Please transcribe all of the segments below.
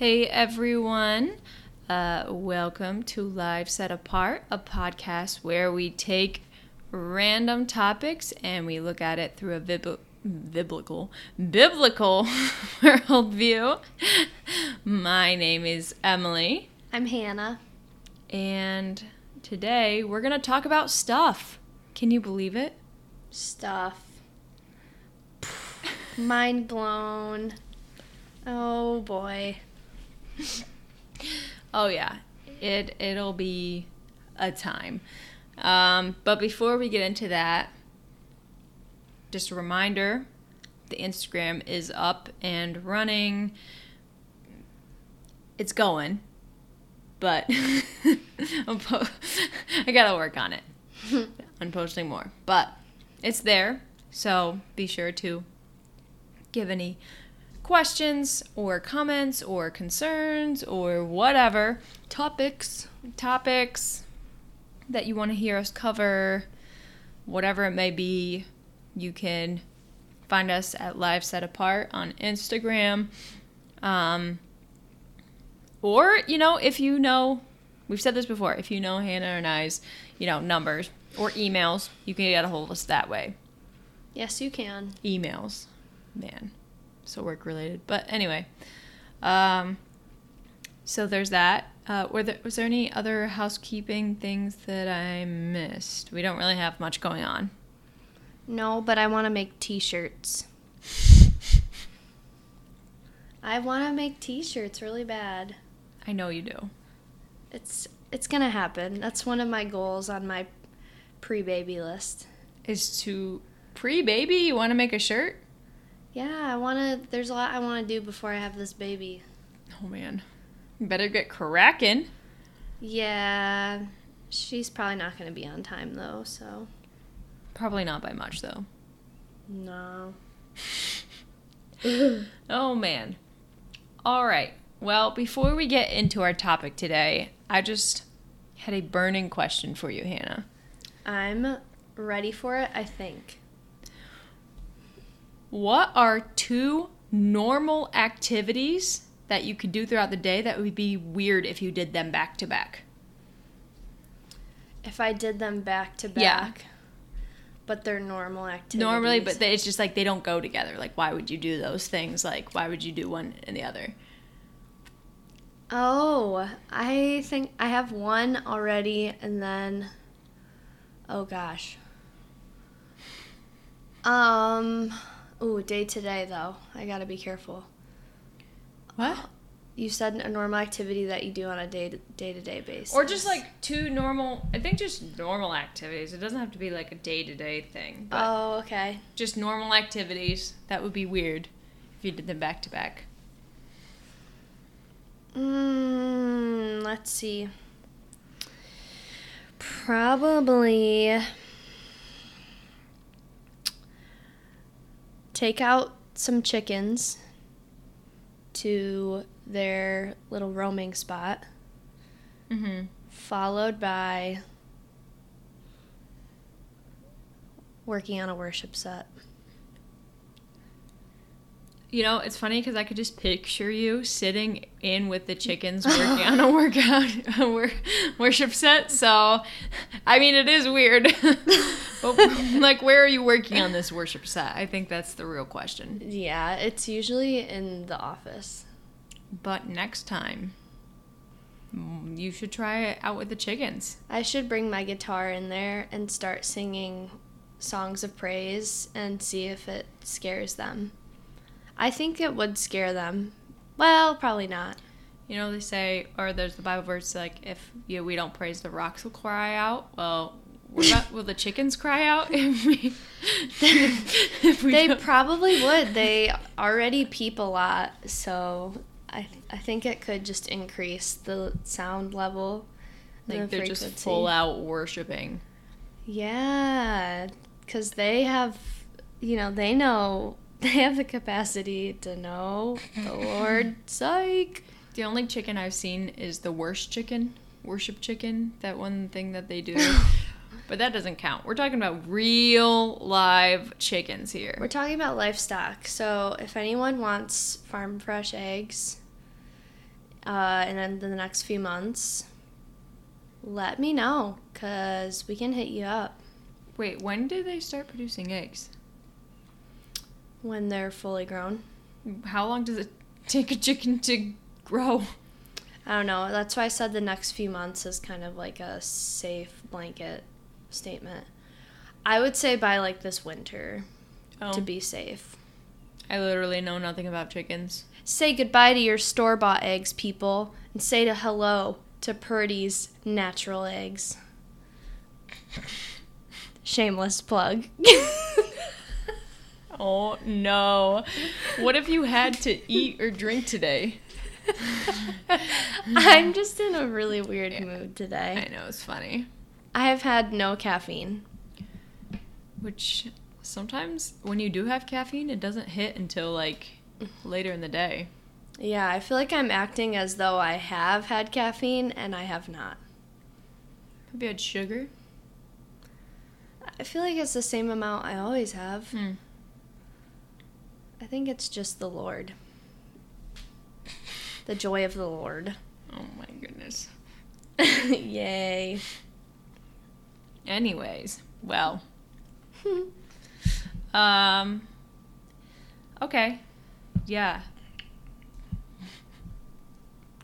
Hey everyone, uh, welcome to Live Set Apart, a podcast where we take random topics and we look at it through a bibl- biblical biblical worldview. My name is Emily, I'm Hannah. and today we're gonna talk about stuff. Can you believe it? Stuff. Mind blown. Oh boy. Oh yeah, it it'll be a time. Um, but before we get into that, just a reminder: the Instagram is up and running. It's going, but po- I gotta work on it I'm posting more. But it's there, so be sure to give any questions or comments or concerns or whatever topics topics that you want to hear us cover whatever it may be you can find us at live set apart on instagram um, or you know if you know we've said this before if you know hannah and i's you know numbers or emails you can get a hold of us that way Yes, you can. emails. Man, so work related. But anyway, um, so there's that. Uh, were there, was there any other housekeeping things that I missed? We don't really have much going on. No, but I want to make t-shirts. I want to make t-shirts really bad. I know you do. It's it's going to happen. That's one of my goals on my pre-baby list. Is to pre baby. You want to make a shirt? Yeah, I want to there's a lot I want to do before I have this baby. Oh man, better get cracking. Yeah. She's probably not going to be on time though, so Probably not by much though. no. Oh man. All right. Well, before we get into our topic today, I just had a burning question for you, Hannah. I'm ready for it, I think. What are two normal activities that you could do throughout the day that would be weird if you did them back to back? If I did them back to back. Yeah. But they're normal activities. Normally, but they, it's just like they don't go together. Like, why would you do those things? Like, why would you do one and the other? Oh, I think I have one already and then oh gosh. Um ooh, day to day though. I got to be careful. What? You said a normal activity that you do on a day to day to day basis. Or just like two normal, I think just normal activities. It doesn't have to be like a day to day thing. Oh, okay. just normal activities. That would be weird if you did them back to back. Mm, let's see. Probably take out some chickens to their little roaming spot, Mm-hmm. followed by working on a worship set. You know, it's funny because I could just picture you sitting in with the chickens working on a workout, a wor- worship set. So, I mean, it is weird. but, like, where are you working on this worship set? I think that's the real question. Yeah, it's usually in the office. But next time, mm, you should try it out with the chickens. I should bring my guitar in there and start singing songs of praise and see if it scares them. I think it would scare them. Well, probably not. You know, they say, or there's the Bible verse like, if you we don't praise, the rocks will cry out. Well, will the chickens cry out if we? if we They don't- probably would. They already peep a lot, so I th- I think it could just increase the sound level. like the they're just frequency. full out worshiping. Yeah, because they have, you know, they know they have the capacity to know the Lord. Psych. The only chicken I've seen is the worst chicken, worship chicken. That one thing that they do. But that doesn't count. We're talking about real live chickens here. We're talking about livestock. So if anyone wants farm fresh eggs uh, in the next few months, let me know because we can hit you up Wait, when did they start producing eggs? When they're fully grown. How long does it take a chicken to grow? I don't know. That's why I said the next few months is kind of like a safe blanket statement. I would say by like this winter Oh, to be safe. I literally know nothing about chickens. Say goodbye to your store bought eggs, people, and say to hello to Purdy's natural eggs. Shameless plug. Oh no. What have you had to eat or drink today? I'm just in a really weird mood today. I know, it's funny. I have had no caffeine. Which sometimes when you do have caffeine, it doesn't hit until like later in the day. Yeah, I feel like I'm acting as though I have had caffeine and I have not. Have you had sugar? I feel like it's the same amount I always have. Hmm. I think it's just the Lord. The joy of the Lord. Oh my goodness. Yay. Anyways, well, um, okay, yeah.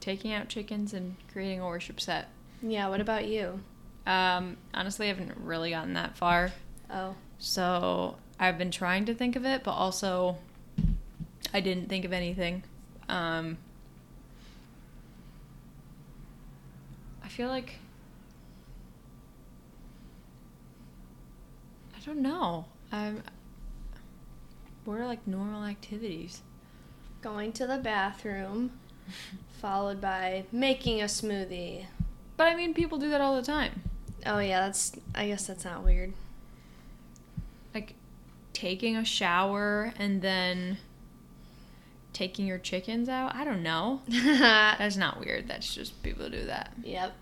Taking out chickens and creating a worship set. yeah, what about you? Um, honestly, I haven't really gotten that far. Oh. So I've been trying to think of it, but also I didn't think of anything. Um, I feel like I don't know. I'm. What are like normal activities? Going to the bathroom, followed by making a smoothie. But I mean, people do that all the time. Oh, yeah, that's, I guess that's not weird. Like taking a shower and then taking your chickens out. I don't know. That's not weird. That's just people do that. Yep.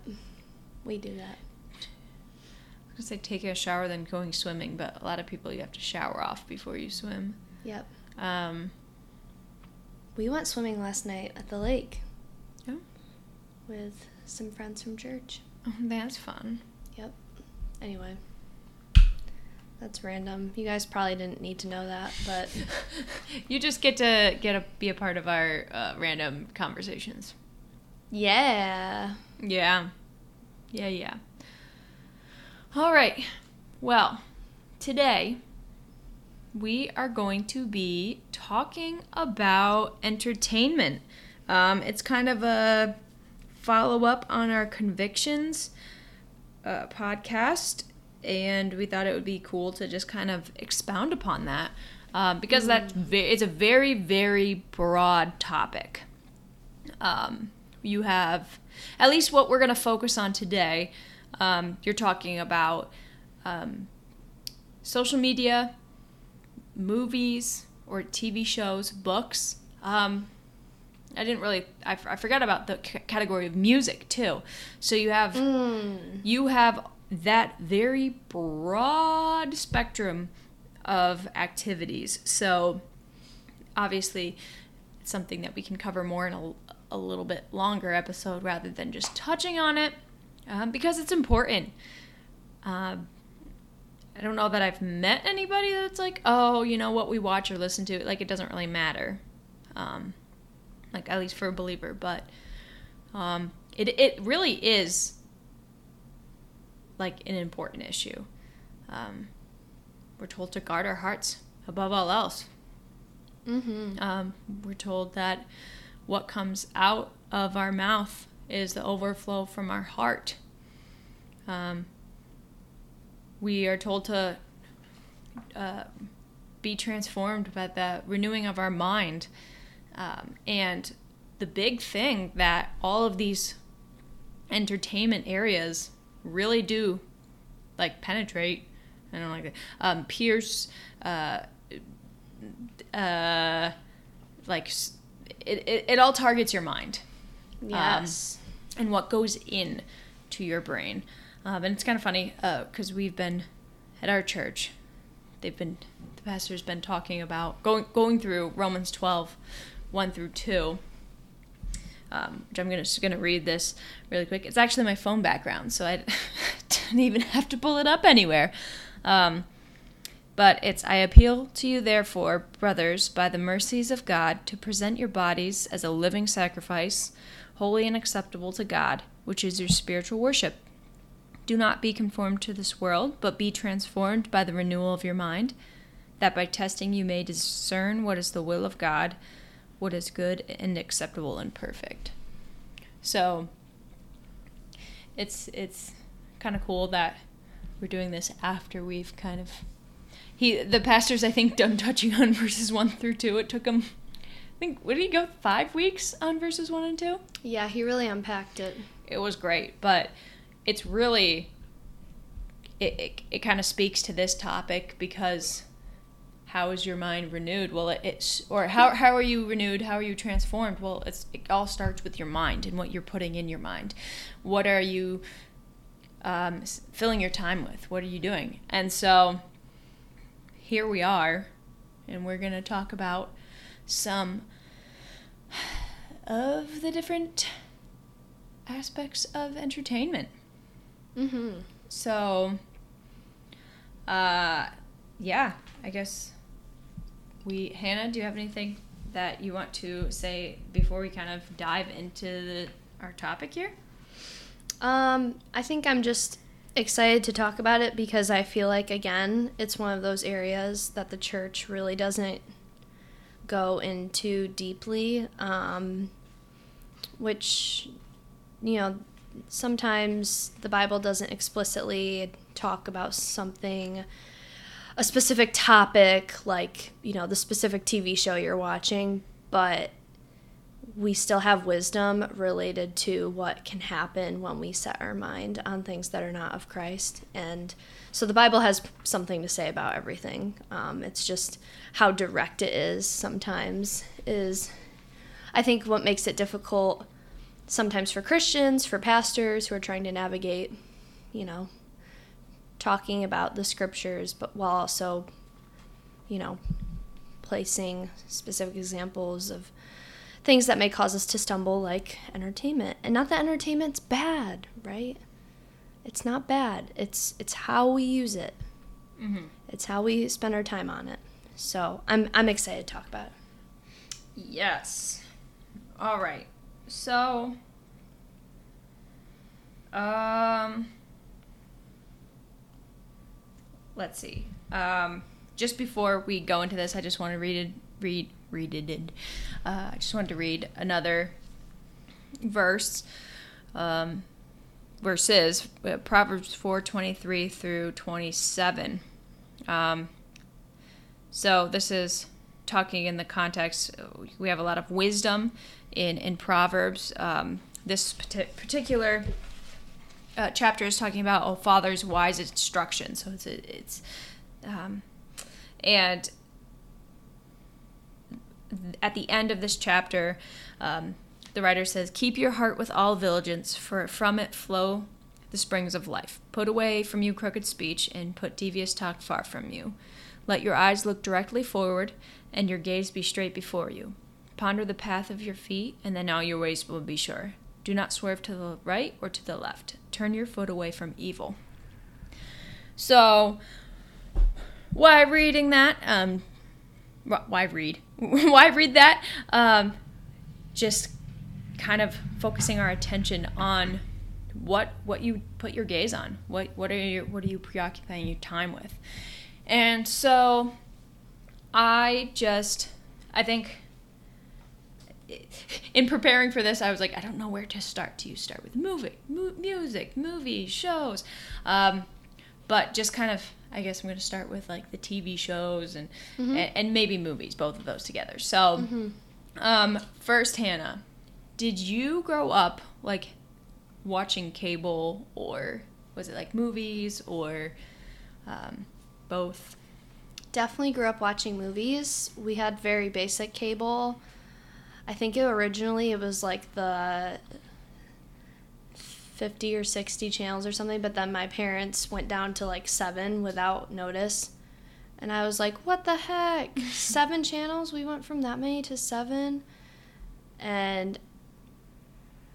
We do that. I was gonna say taking a shower then going swimming, but a lot of people you have to shower off before you swim. Yep. Um, We went swimming last night at the lake oh, with some friends from church. oh, that's fun. Yep. Anyway, that's random. You guys probably didn't need to know that, but you just get to get a be a part of our uh, random conversations. yeah. Yeah, yeah, yeah. All right. Well, today we are going to be talking about entertainment. Um, it's kind of a follow up on our convictions uh, podcast, and we thought it would be cool to just kind of expound upon that um, because that's ve- it's a very very broad topic. Um, you have at least what we're going to focus on today. Um, you're talking about um, social media, movies or TV shows, books. Um, I didn't really. I, f- I forgot about the c- category of music too. So you have Mm. you have that very broad spectrum of activities. So obviously, it's something that we can cover more in a, a little bit longer episode rather than just touching on it um, because it's important. Um, I don't know that I've met anybody that's like, oh, you know what we watch or listen to, like it doesn't really matter. Um, like at least for a believer, but um, it it really is like an important issue. Um, we're told to guard our hearts above all else. Mm-hmm. Um, we're told that what comes out of our mouth is the overflow from our heart. Um, we are told to uh, be transformed by the renewing of our mind. Um, and the big thing that all of these entertainment areas really do like penetrate I don't like that. Um, pierce, uh, uh, like it, it, it all targets your mind Yes. and what goes in to your brain. Um, and it's kind of funny because we've been at our church. They've been the pastor's been talking about going going through Romans 12, 1 through 2. Um, which I'm gonna, just going to read this really quick. It's actually my phone background, so I didn't even have to pull it up anywhere. Um, but it's I appeal to you, therefore, brothers, by the mercies of God, to present your bodies as a living sacrifice, holy and acceptable to God, which is your spiritual worship. Do not be conformed to this world, but be transformed by the renewal of your mind, that by testing you may discern what is the will of God, what is good and acceptable and perfect. So it's it's kind of cool that we're doing this after we've kind of he the pastor's I think done touching on verses one through two. It took him I think what did he go five weeks on verses one and two? Yeah, he really unpacked it. It was great, but it's really it it, it kind of speaks to this topic because how is your mind renewed? Well, it, it's or how how are you renewed? How are you transformed? Well, it's it all starts with your mind and what you're putting in your mind. What are you um, filling your time with? What are you doing? And so here we are, and we're going to talk about some of the different aspects of entertainment. Mm-hmm. So, uh, yeah, I guess we, Hannah, do you have anything that you want to say before we kind of dive into the, our topic here? Um, I think I'm just excited to talk about it because I feel like again, it's one of those areas that the church really doesn't go into deeply, um, which you know sometimes the Bible doesn't explicitly talk about something a specific topic like you know the specific TV show you're watching, but we still have wisdom related to what can happen when we set our mind on things that are not of Christ. And so the Bible has something to say about everything. Um, it's just how direct it is sometimes, is I think what makes it difficult sometimes for Christians, for pastors who are trying to navigate, you know, talking about the scriptures, but while also, you know, placing specific examples of things that may cause us to stumble, like entertainment. And not that entertainment's bad, right? It's not bad. It's it's how we use it. Mm-hmm. It's how we spend our time on it. So I'm I'm excited to talk about it. Yes. All right. So, um, let's see. Um, just before we go into this, I just want to read it, read read it. Uh, I just wanted to read another verse. Um, verses uh, Proverbs four twenty three through twenty seven. Um, so this is talking in the context. We have a lot of wisdom in in Proverbs. Um, this particular uh, chapter is talking about a father's wise instruction. So it's it's um, and at the end of this chapter, um, the writer says, "Keep your heart with all diligence, for from it flow the springs of life. Put away from you crooked speech, and put devious talk far from you. Let your eyes look directly forward, and your gaze be straight before you. Ponder the path of your feet, and then all your ways will be sure. Do not swerve to the right or to the left. Turn your foot away from evil." So, why reading that? Um, why read? why read that? Um, just kind of focusing our attention on what what you put your gaze on. What what are you what are you preoccupying your time with? And so I just I think in preparing for this, I was like, I don't know where to start. Do you start with movie, mu- music, movies, shows? Um, but just kind of I guess I'm going to start with like the TV shows and mm-hmm. and, and, maybe movies, both of those together. So, mm-hmm. um, first, Hannah, did you grow up like watching cable or was it like movies or um, both? Definitely grew up watching movies. We had very basic cable. I think it originally it was like the 50 or 60 channels or something, but then my parents went down to like seven without notice. And I was like, what the heck? seven channels? We went from that many to seven. And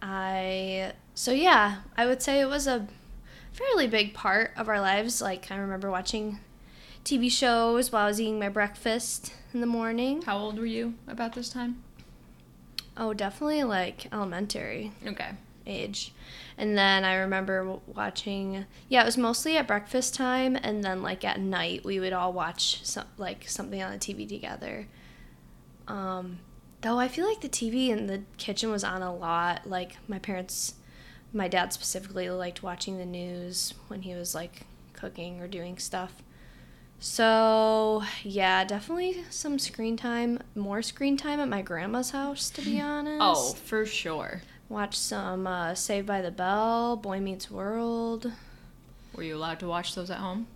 I so yeah, I would say it was a fairly big part of our lives. Like I remember watching TV shows while I was eating my breakfast in the morning. How old were you about this time? Oh, definitely like elementary Okay. age. And then I remember watching yeah, it was mostly at breakfast time and then like at night we would all watch some like something on the TV together. Um though I feel like the TV in the kitchen was on a lot. Like my parents my dad specifically liked watching the news when he was like cooking or doing stuff. So, yeah, definitely some screen time, more screen time at my grandma's house to be honest. Oh, for sure. Watch some uh, Saved by the Bell, Boy Meets World. Were you allowed to watch those at home?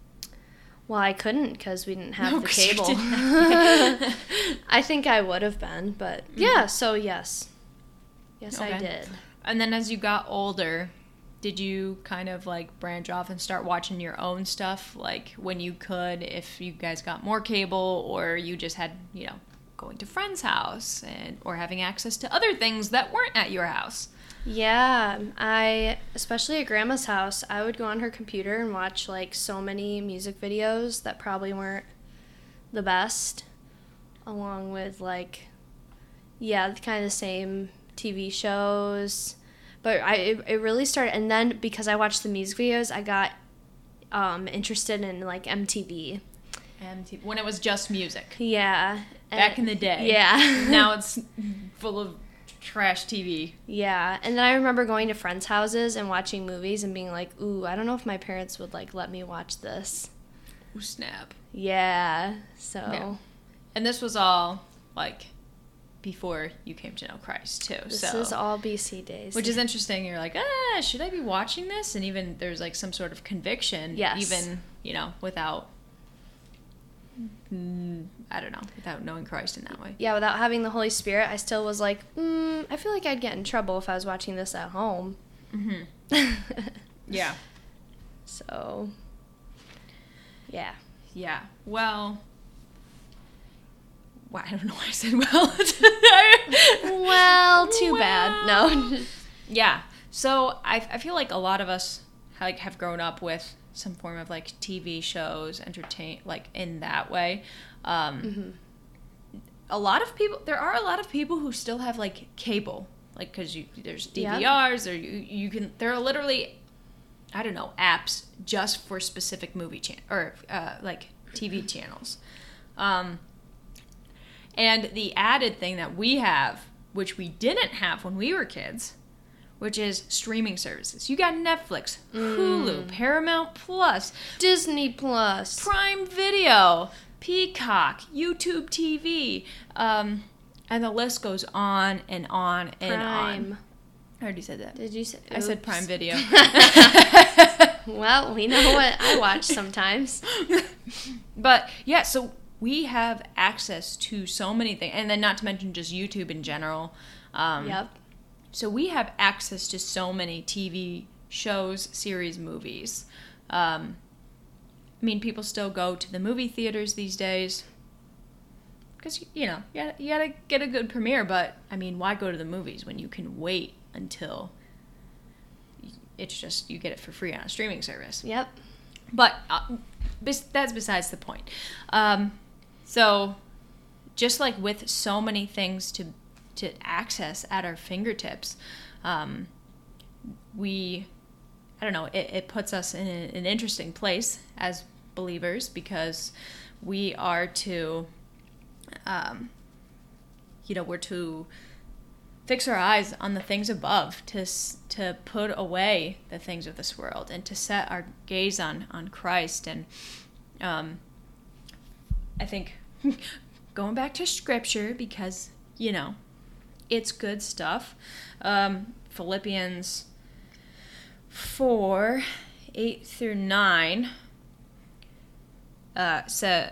Well, I couldn't because we didn't have No, the cable. have I think I would have been, but yeah. So yes, yes, I did. And then as you got older, did you kind of like branch off and start watching your own stuff like when you could if you guys got more cable or you just had, you know, going to friends' house and or having access to other things that weren't at your house? Yeah, I especially at grandma's house, I would go on her computer and watch like so many music videos that probably weren't the best, along with like, yeah, kind of the same TV shows. But I it, it really started, and then because I watched the music videos, I got um, interested in like MTV. MTV when it was just music. Yeah, Back in the day. Yeah. now it's full of trash TV. Yeah, and then I remember going to friends' houses and watching movies and being like, "Ooh, I don't know if my parents would like let me watch this." Ooh, snap. Yeah. So Yeah. And this was all like before you came to know Christ too. this so is all BC days. Which is interesting. You're like, ah, should I be watching this? And even there's like some sort of conviction. Yes. Even, you know, without, mm, I don't know, without knowing Christ in that way. yeah, without having the Holy Spirit, I still was like, mm, I feel like I'd get in trouble if I was watching this at home. Mm-hmm. Yeah. so, yeah. Yeah. Well, well, I don't know why I said well. Well, too bad. No. Yeah. So I, I feel like a lot of us like have grown up with some form of like TV shows, entertain like in that way. Um, Mm-hmm. A lot of people, there are a lot of people who still have like cable, like because you there's Yeah. DVRs or you you can there are literally, I don't know, apps just for specific movie chan or uh, like TV channels. Um, and the added thing that we have, which we didn't have when we were kids, which is streaming services. You got Netflix, Hulu, Paramount Plus, Disney Plus. Prime Video, Peacock, YouTube TV, um, and the list goes on and on and on. I already said that. Did you say? I said Prime Video. well, we know what I watch sometimes. but yeah, so we have access to so many things, and then not to mention just YouTube in general. Um, Yep. So we have access to so many TV shows, series, movies. Um, I mean, people still go to the movie theaters these days because you know you gotta, you gotta get a good premiere. But I mean, why go to the movies when you can wait until it's just you get it for free on a streaming service? Yep. But uh, that's besides the point. Um, so, just like with so many things to to access at our fingertips, um, we, I don't know, it, it puts us in an interesting place as believers because we are to, um, you know, we're to fix our eyes on the things above to to put away the things of this world and to set our gaze on on Christ. And um I think going back to scripture because you know it's good stuff um Philippians 4 8 through 9 uh so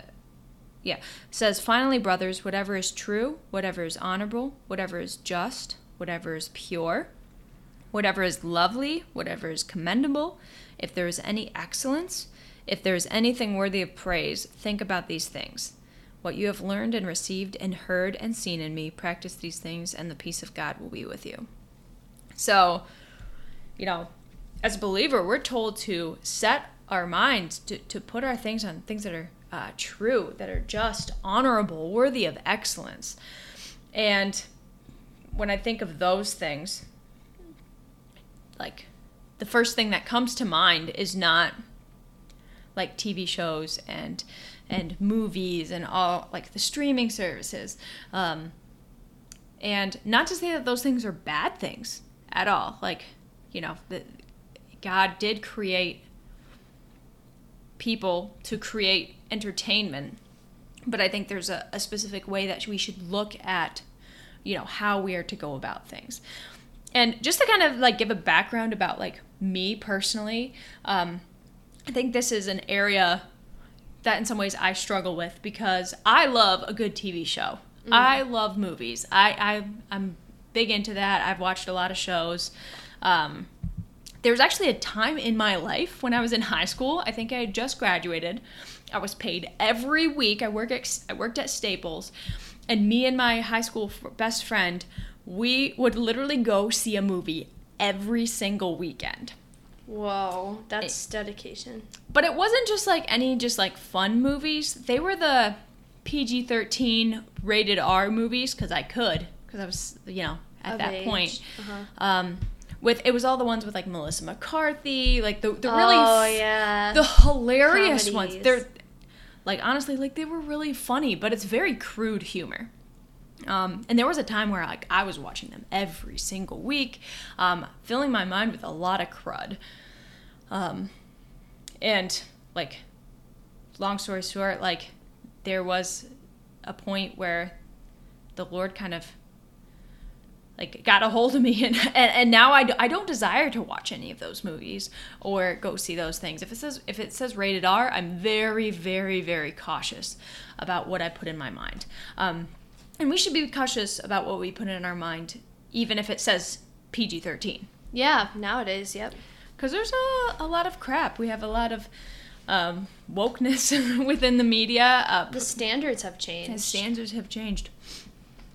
yeah. Says, finally, brothers, whatever is true, whatever is honorable, whatever is just, whatever is pure, whatever is lovely, whatever is commendable, if there is any excellence, if there is anything worthy of praise, think about these things. What you have learned and received and heard and seen in me, practice these things, and the peace of God will be with you. So, you know, as a believer, we're told to set our minds to, to put our things on things that are uh, true, that are just, honorable, worthy of excellence. And when I think of those things, like the first thing that comes to mind is not like TV shows and and movies and all like the streaming services. Um, and not to say that those things are bad things at all. Like, you know, the, God did create people to create entertainment, but I think there's a, a specific way that we should look at, you know, how we are to go about things. And just to kind of like give a background about like me personally, um, I think this is an area that in some ways I struggle with because I love a good TV show. Mm. I love movies. I, I I'm big into that. I've watched a lot of shows. Um, there was actually a time in my life when I was in high school. I think I had just graduated. I was paid every week. I work at, I worked at Staples, and me and my high school best friend, we would literally go see a movie every single weekend. Whoa, that's it, dedication. But it wasn't just like any just like fun movies. They were the PG 13 rated R movies because I could, because I was, you know, at of that age. point. Uh-huh. Um, with it was all the ones with like Melissa McCarthy, like the the really oh yeah the hilarious Comedies. ones. They're like honestly like they were really funny, but it's very crude humor. Um, and there was a time where like I was watching them every single week, um, filling my mind with a lot of crud. Um, and like, long story short, like there was a point where the Lord kind of like got a hold of me and, and, and now I, I don't desire to watch any of those movies or go see those things if it says if it says rated r i'm very very very cautious about what i put in my mind um, and we should be cautious about what we put in our mind even if it says pg-13 yeah nowadays yep because there's a, a lot of crap we have a lot of um, wokeness within the media. Uh, the standards have changed. The standards have changed.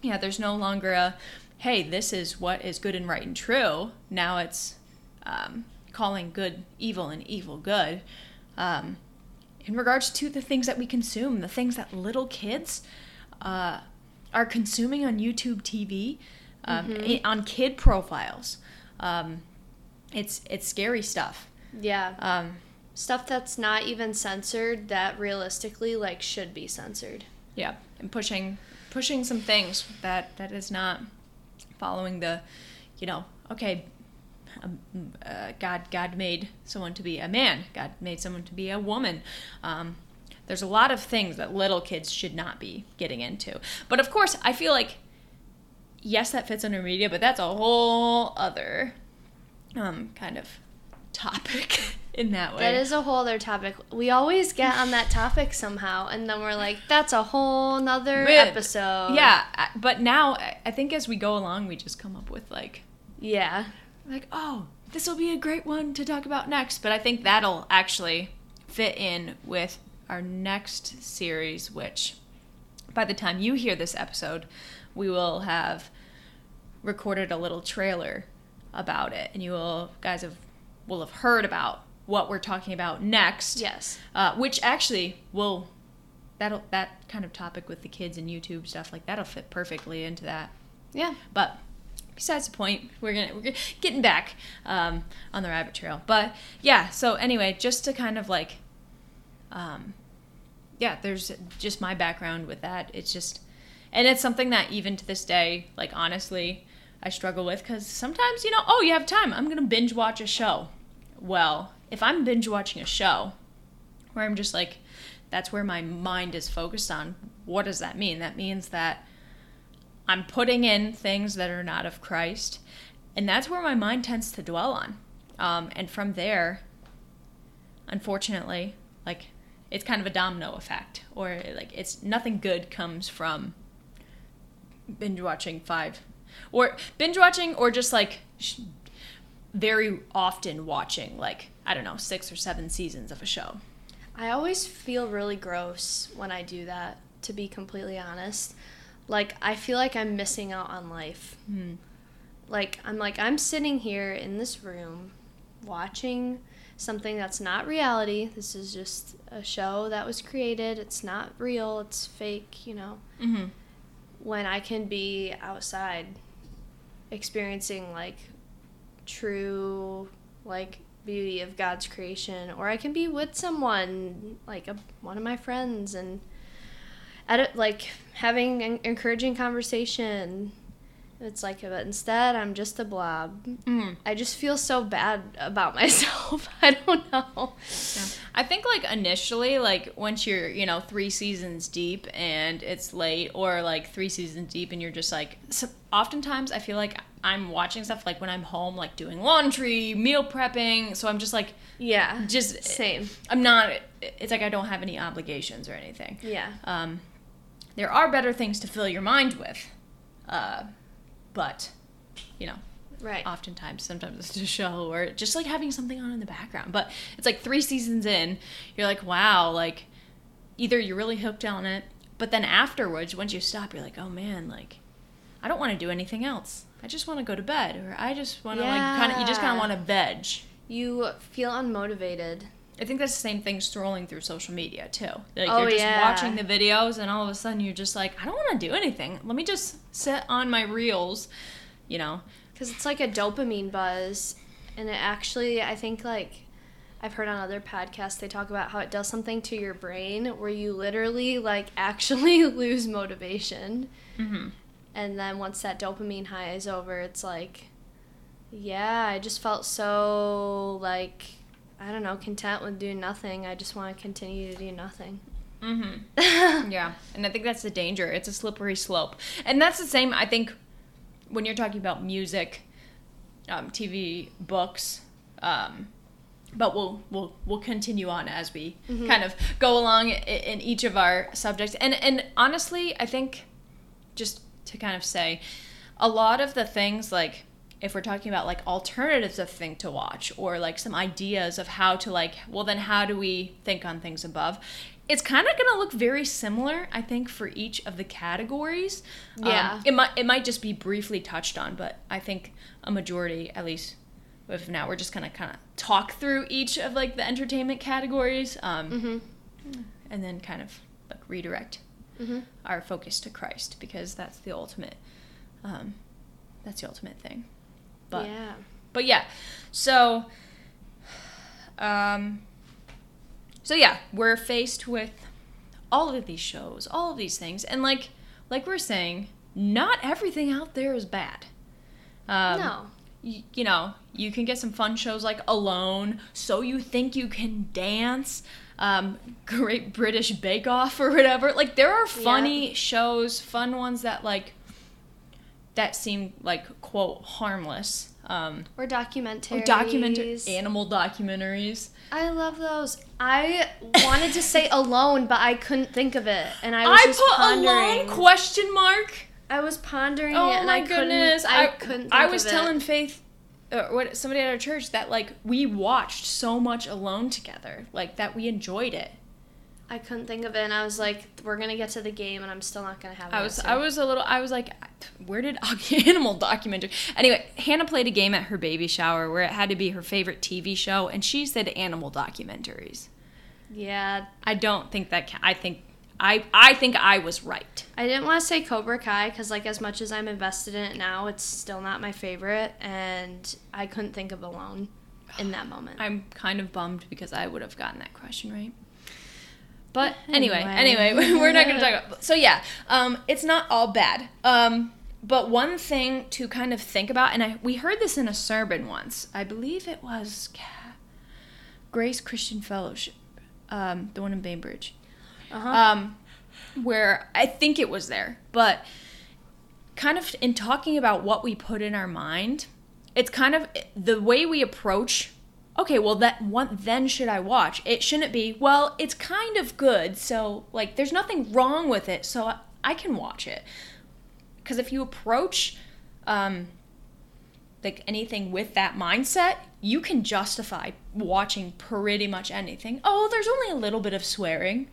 Yeah, there's no longer a, hey, this is what is good and right and true. Now it's um, calling good evil and evil good. Um, in regards to the things that we consume, the things that little kids uh, are consuming on YouTube TV, um, mm-hmm. on kid profiles, um, it's it's scary stuff. Yeah. Um, stuff that's not even censored that realistically like should be censored. Yeah, and pushing pushing some things that that is not following the, you know, okay, um, uh, God God made someone to be a man. God made someone to be a woman. Um, there's a lot of things that little kids should not be getting into. But of course, I feel like yes, that fits under media, but that's a whole other um, kind of topic in that way. That is a whole other topic. We always get on that topic somehow, and then we're like, that's a whole nother but, episode. Yeah, but now I think as we go along, we just come up with like, yeah, like oh, this will be a great one to talk about next. But I think that'll actually fit in with our next series, which by the time you hear this episode, we will have recorded a little trailer about it, and you will guys have will have heard about what we're talking about next. Yes. Uh, which actually will that'll that kind of topic with the kids and YouTube stuff like that'll fit perfectly into that. Yeah. But besides the point, we're gonna we're getting back um, on the rabbit trail. But yeah. So anyway, just to kind of like, um, yeah, there's just my background with that. It's just, and it's something that even to this day, like honestly, I struggle with because sometimes you know, oh, you have time. I'm gonna binge watch a show well, if I'm binge watching a show where I'm just like, that's where my mind is focused on, what does that mean? That means that I'm putting in things that are not of Christ, and that's where my mind tends to dwell on. Um, and from there, unfortunately, like it's kind of a domino effect, or like it's nothing good comes from binge watching five, or binge watching, or just like sh- very often watching like I don't know six or seven seasons of a show. I always feel really gross when I do that. To be completely honest, like I feel like I'm missing out on life. Hmm. like I'm like I'm sitting here in this room watching something that's not reality. This is just a show that was created. It's not real. It's fake, you know. Mm-hmm. When I can be outside experiencing like true like beauty of God's creation or I can be with someone like a, one of my friends and at like having an encouraging conversation it's like, but instead, I'm just a blob. Mm. I just feel so bad about myself. I don't know. Yeah. I think like initially, like once you're you know three seasons deep and it's late, or like three seasons deep and you're just like. So oftentimes, I feel like I'm watching stuff like when I'm home, like doing laundry, meal prepping. So I'm just like, Yeah. just Same. I'm not. It's like I don't have any obligations or anything. Yeah. Um, there are better things to fill your mind with, uh, but you know, Right. oftentimes sometimes it's a show or just like having something on in the background but it's like three seasons in you're like wow like either you're really hooked on it but then afterwards once you stop you're like oh man like i don't want to do anything else i just want to go to bed or i just want to like kind of you just kind of want to veg You feel unmotivated. I think that's the same thing scrolling through social media too like Oh, you're just yeah. watching the videos and all of a sudden you're just like i don't want to do anything let me just sit on my reels you know Because it's like a dopamine buzz. And it actually, I think, like, I've heard on other podcasts, they talk about how it does something to your brain where you literally, like, actually lose motivation. mm-hmm. And then once that dopamine high is over, it's like, yeah, I just felt so, like, I don't know, content with doing nothing. I just want to continue to do nothing. Mm-hmm. Yeah, and I think that's the danger. It's a slippery slope, and that's the same. I think when you're talking about music, um, TV, books, um, but we'll we'll we'll continue on as we kind of go along in, in each of our subjects. And and honestly, I think just to kind of say, a lot of the things like if we're talking about like alternatives of thing to watch or like some ideas of how to like well then how do we think on things above it's kind of going to look very similar i think for each of the categories Um, Yeah. it might it might just be briefly touched on but i think a majority at least if now we're just going to kind of talk through each of like the entertainment categories um, Mm-hmm. and then kind of like redirect Mm-hmm. our focus to Christ because that's the ultimate um, that's the ultimate thing. But yeah. but yeah. So um so yeah, we're faced with all of these shows, all of these things and like like we're saying, not everything out there is bad. Um, no. y- you know, you can get some fun shows like Alone, So You Think You Can Dance, um, Great British Bake Off, or whatever. Like, there are funny shows, fun ones that, like, that seem like, quote, harmless. Um, Or documentaries. or documentary, animal documentaries. I love those. I wanted to say alone, but I couldn't think of it, and I I, was just put pondering. Alone, question mark. I was pondering Oh it, and my I goodness! couldn't. I, couldn't. Think I was telling It. Faith, or what somebody at our church that like we watched so much alone together, like that we enjoyed it. I couldn't think of it, and I was like, "We're gonna get to the game, and I'm still not gonna have." I was answer. I was a little I was like, where did animal documentary? Anyway, Hannah played a game at her baby shower where it had to be her favorite TV show, and she said animal documentaries. Yeah, I don't think that ca- I think I I think I was right. I didn't want to say Cobra Kai because, like, as much as I'm invested in it now, it's still not my favorite, and I couldn't think of alone in that moment. I'm kind of bummed because I would have gotten that question right. But anyway, Anyway. anyway, we're not going to talk about. So yeah, um, it's not all bad. Um, but one thing to kind of think about, and I we heard this in a sermon once. I believe it was Grace Christian Fellowship, um, the one in Bainbridge, Uh-huh. um, where I think it was there, but kind of in talking about what we put in our mind, it's kind of the way we approach. Okay, well, that what then should I watch? It shouldn't be. Well, it's kind of good, so like, there's nothing wrong with it, so I, I can watch it. Because if you approach, um, like anything with that mindset, you can justify watching pretty much anything. Oh, there's only a little bit of swearing.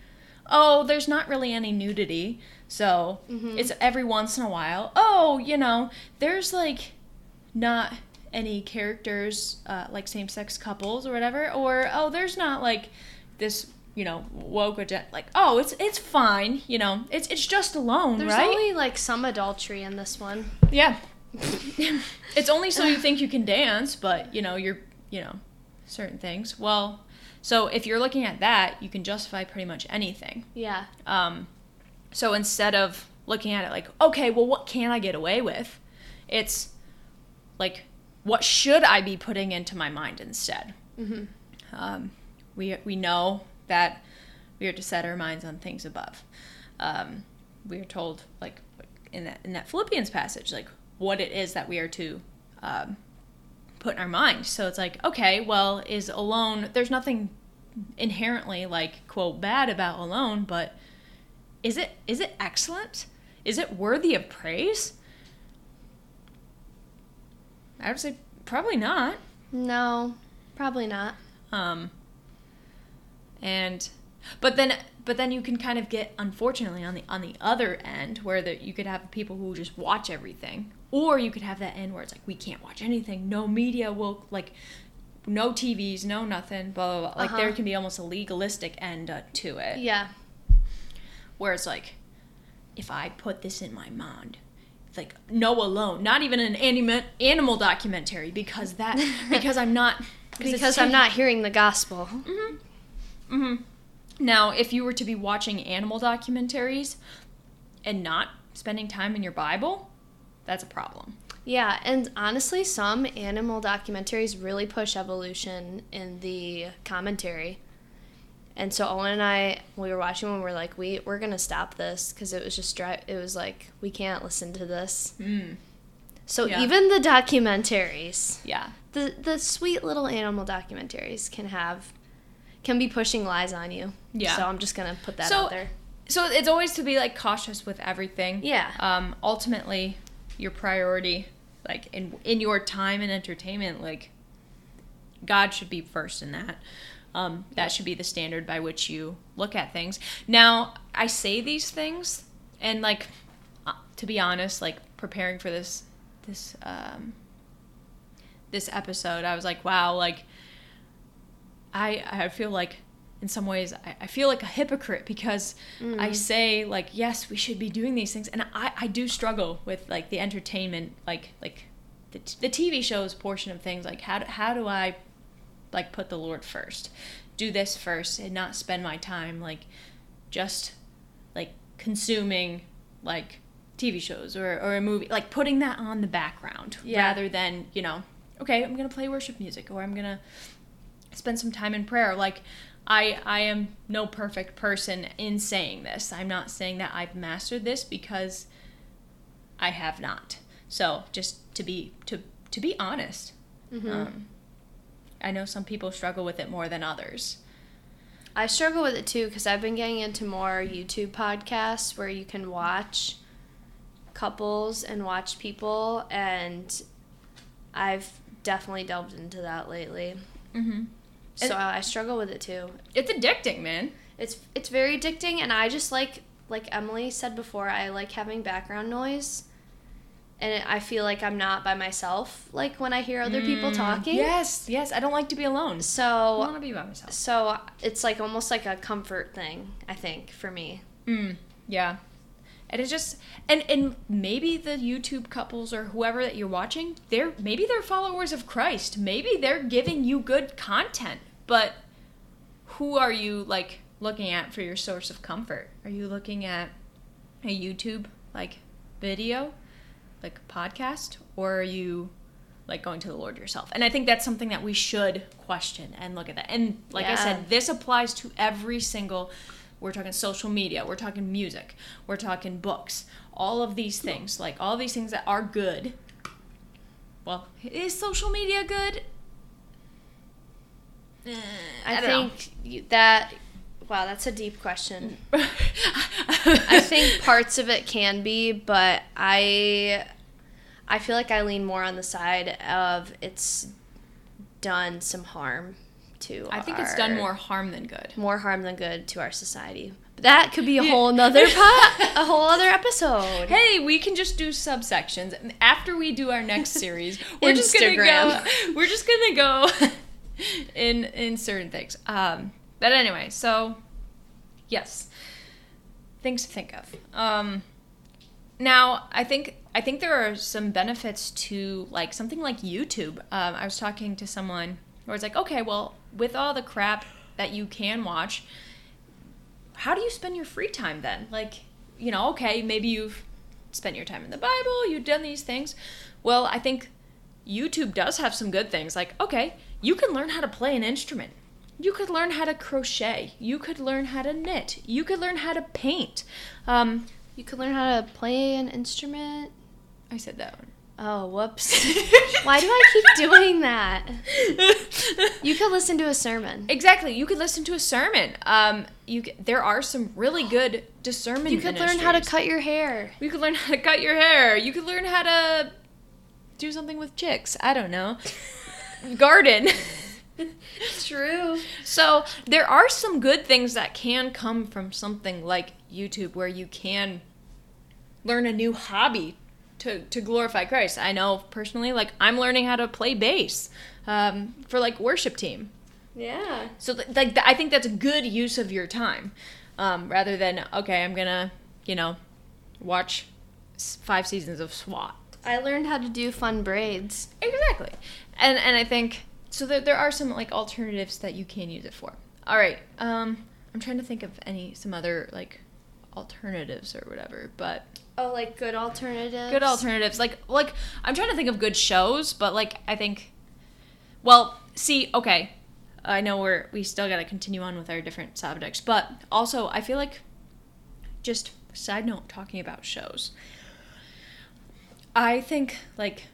Oh, there's not really any nudity. So Mhm. it's every once in a while. Oh, you know, there's like not any characters uh, like same-sex couples or whatever or oh there's not like this you know woke agenda like oh it's it's fine you know it's it's just alone There's right only like some adultery in this one. yeah it's only so you think you can dance but you know you're you know certain things well so if you're looking at that you can justify pretty much anything Yeah. um, so instead of looking at it like, okay, well, what can I get away with? It's like, what should I be putting into my mind instead? Mhm. Um, we we know that we are to set our minds on things above. Um, we are told, like in that in that Philippians passage, like what it is that we are to um, put in our mind. So it's like, okay, well, is alone? There's nothing inherently like quote bad about alone, but is it is it excellent? Is it worthy of praise? I would say probably not. No, probably not. Um, and but then but then you can kind of get unfortunately on the on the other end where that you could have people who just watch everything or you could have that end where it's like we can't watch anything no media will like no tvs no nothing blah blah blah like there Uh-huh. can be almost a legalistic end uh, to it Yeah. where it's like if i put this in my mind like no alone not even an animal animal documentary because that because i'm not Because I'm not hearing the gospel. mm-hmm Now, if you were to be watching animal documentaries and not spending time in your Bible, that's a problem. Yeah, and honestly, some animal documentaries really push evolution in the commentary. And so Owen and I, we were watching one. We're like, we we're gonna stop this because it was just dry. It was like we can't listen to this. Mm. So Yeah. even the documentaries, Yeah. the the sweet little animal documentaries, can have can be pushing lies on you. Yeah. So I'm just gonna put that So- out there. So it's always to be like cautious with everything. Yeah. Um, ultimately, your priority, like in in your time and entertainment, like God should be first in that. Um, that should be the standard by which you look at things. Now, I say these things, and like, uh, to be honest, like preparing for this this um, this episode, I was like, wow, like I I feel like in some ways I, I feel like a hypocrite because I say like yes we should be doing these things and I, I do struggle with like the entertainment like like the, t- the TV shows portion of things like how do, how do I like put the Lord first do this first and not spend my time like just like consuming like TV shows or, or a movie like putting that on the background Yeah. rather than you know okay I'm gonna play worship music or I'm gonna spend some time in prayer like i i am no perfect person in saying this i'm not saying that i've mastered this because i have not so just to be to to be honest Mhm. um, i know some people struggle with it more than others I struggle with it too because I've been getting into more YouTube podcasts where you can watch couples and watch people, and I've definitely delved into that lately. mm-hmm. So And- I struggle with it too. it's addicting man It's it's very addicting, and I just like like Emily said before, I like having background noise, and I feel like I'm not by myself. Like when I hear other people Mm, talking. yes yes i don't like to be alone So i want to be by myself so it's like almost like a comfort thing. I think for me. Mm, yeah. And it's just and and maybe the YouTube couples or whoever that you're watching, they're maybe they're followers of Christ. Maybe they're giving you good content. But who are you like looking at for your source of comfort? Are you looking at a YouTube like video, like podcast, or are you like going to the Lord yourself? And I think that's something that we should question and look at that. And like I said, this applies to every single we're talking social media, we're talking music, we're talking books, all of these things, like all these things that are good. Well, is social media good? Eh, I, know. think you, that. Wow, that's a deep question. I think parts of it can be, but I I feel like I lean more on the side of it's done some harm to I think it's done more harm than good. more harm than good to our society. But that could be a whole nother pot, a whole other episode. Hey, we can just do subsections. After we do our next series, we're just gonna go. Instagram. We're just gonna go in in certain things. Um, but anyway, so yes, things to think of. Um, now, I think I think there are some benefits to like something like YouTube. Um, I was talking to someone where it's like, okay, well, with all the crap that you can watch, how do you spend your free time then? Like, you know, okay, maybe you've spent your time in the Bible, you've done these things. Well, I think YouTube does have some good things. Like, okay, you can learn how to play an instrument. You could learn how to crochet. You could learn how to knit. You could learn how to paint. Um, You could learn how to play an instrument. I said that one. Oh, whoops. Why do I keep doing that? You could listen to a sermon. exactly. You could listen to a sermon. Um, you c- there are some really good discernment. You could learn how to ministries. cut your hair. You could learn how to cut your hair. You could learn how to do something with chicks. I don't know. Garden. True. so there are some good things that can come from something like YouTube where you can learn a new hobby to, to glorify Christ. I know personally, like I'm learning how to play bass um, for like worship team. Yeah. So th- like th- I think that's a good use of your time, um, rather than okay, I'm gonna you know watch s- five seasons of SWAT. I learned how to do fun braids. Exactly, and and I think so. There there are some like alternatives that you can use it for. All right, um, I'm trying to think of any some other like alternatives or whatever, but Oh, like good alternatives. good alternatives like like I'm trying to think of good shows, but like I think, well, see, okay, I know we're we still got to continue on with our different subjects, but also I feel like just side note talking about shows. I think like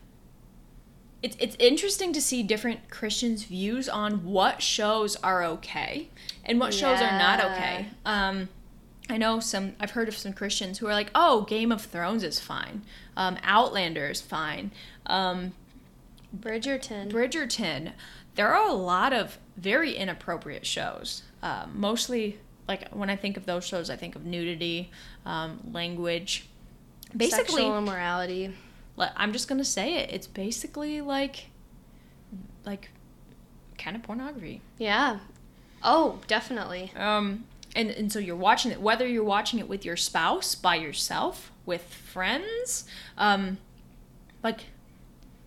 it's it's interesting to see different Christians' views on what shows are okay and what shows are not okay. Um, I know some. I've heard of some Christians who are like, "Oh, Game of Thrones is fine. Um, Outlander is fine. Um, Bridgerton. Bridgerton." There are a lot of very inappropriate shows. Um, mostly, like when I think of those shows, I think of nudity, um, language. Basically, Sexual immorality. I'm just gonna say it. It's basically like, like, kind of pornography. Yeah. Oh, definitely. Um, and and so you're watching it, whether you're watching it with your spouse, by yourself, with friends, um, like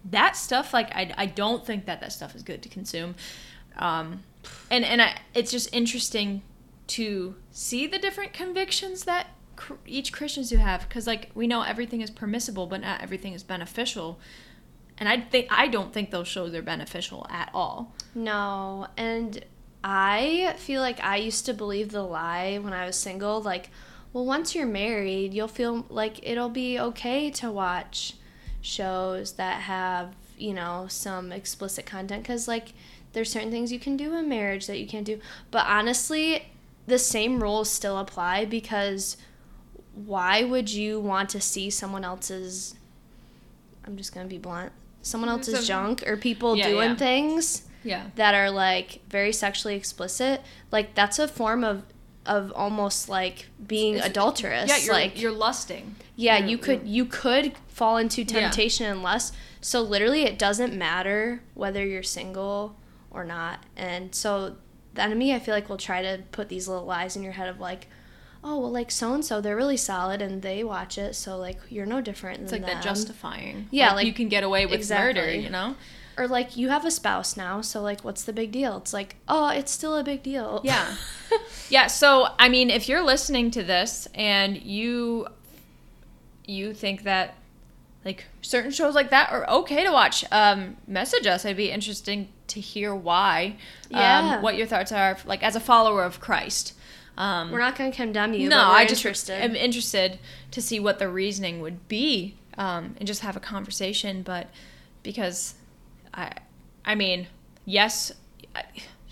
that stuff. Like I, I don't think that that stuff is good to consume. Um, and and I, it's just interesting to see the different convictions that cr- each Christians do have, because like we know everything is permissible, but not everything is beneficial. And I think I don't think those shows are beneficial at all. No, and I feel like I used to believe the lie when I was single like, well, once you're married, you'll feel like it'll be okay to watch shows that have, you know, some explicit content cuz like there's certain things you can do in marriage that you can't do. But honestly, the same rules still apply because why would you want to see someone else's I'm just going to be blunt. Someone else's some- junk or people Yeah, doing yeah. things Yeah. that are like very sexually explicit, like that's a form of of almost like being It's- adulterous. Yeah, you're like you're lusting. yeah, You're- you could you're- could fall into Yeah. temptation and lust. So literally, it doesn't matter whether you're single or not. And so the enemy, I feel like, will try to put these little lies in your head of like, oh well, like so and so, they're really solid and they watch it, so like you're no different It's than like that justifying. Yeah, like, like- you can get away with murder. You know. Or like you have a spouse now, so like what's the big deal? It's like oh, it's still a big deal. Yeah. Yeah. So I mean, if you're listening to this and you you think that like certain shows like that are okay to watch, um, message us. It'd be interesting to hear why. Yeah. Um, what your thoughts are, like as a follower of Christ. Um, We're not going to condemn you. no, I just interested. am interested to see what the reasoning would be, um, and just have a conversation. But because I, I mean, yes,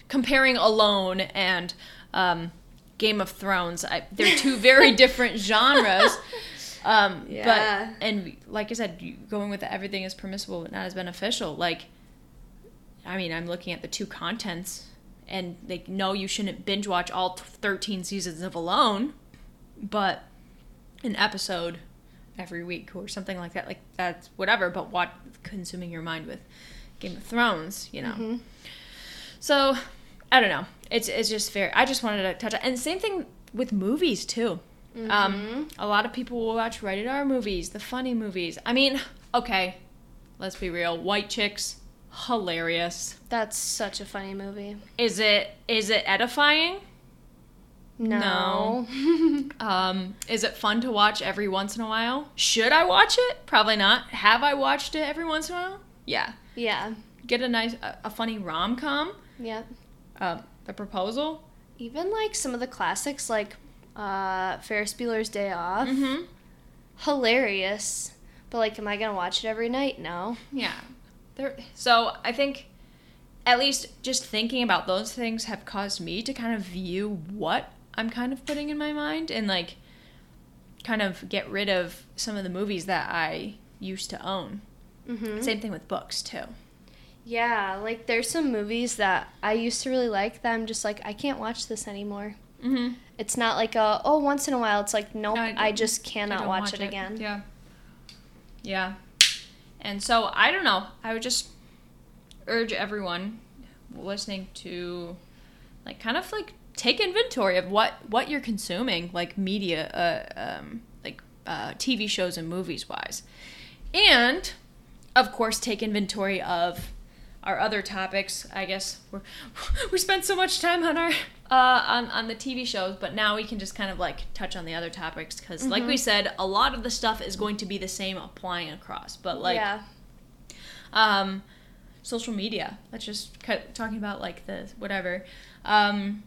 comparing Alone and um, Game of Thrones, I, they're two very different genres. Um, Yeah. But and like I said, going with everything is permissible but not as beneficial. Like, I mean, I'm looking at the two contents, and like, no, you shouldn't binge watch all 13 seasons of Alone. but an episode every week or something like that. Like that's whatever, but what consuming your mind with Game of Thrones, you know. Mhm. So I don't know. It's it's just fair. I just wanted to touch on, and same thing with movies too. Um, a lot of people will watch rated R movies, the funny movies. I mean, okay, let's be real. White chicks, hilarious. That's such a funny movie. Is it is it edifying? No. Um, is it fun to watch every once in a while? Should I watch it? Probably not. Have I watched it every once in a while? Yeah. Yeah. Get a nice, a, a funny rom com. Yep. Um, the proposal. Even like some of the classics, like uh, Ferris Bueller's Day Off, Mm-hmm. hilarious. But like, am I gonna watch it every night? No. Yeah. There. So I think, at least just thinking about those things have caused me to kind of view what I'm kind of putting in my mind and like, kind of get rid of some of the movies that I used to own. Mm-hmm. Same thing with books too. Yeah, like there's some movies that I used to really like that I'm just like I can't watch this anymore. Mm-hmm. It's not like a oh once in a while. It's like nope, No, I I, just cannot watch, it, again. Yeah. Yeah. And so I don't know. I would just urge everyone listening to like kind of like take inventory of what what you're consuming like media uh, um, like uh, TV shows and movies wise. And of course take inventory of our other topics. I guess we're, we spent so much time on our uh, on on the TV shows, but now we can just kind of like touch on the other topics because, like we said, a lot of the stuff is going to be the same applying across. But like, yeah, um, social media. Let's just cut, talking about like the whatever. Um,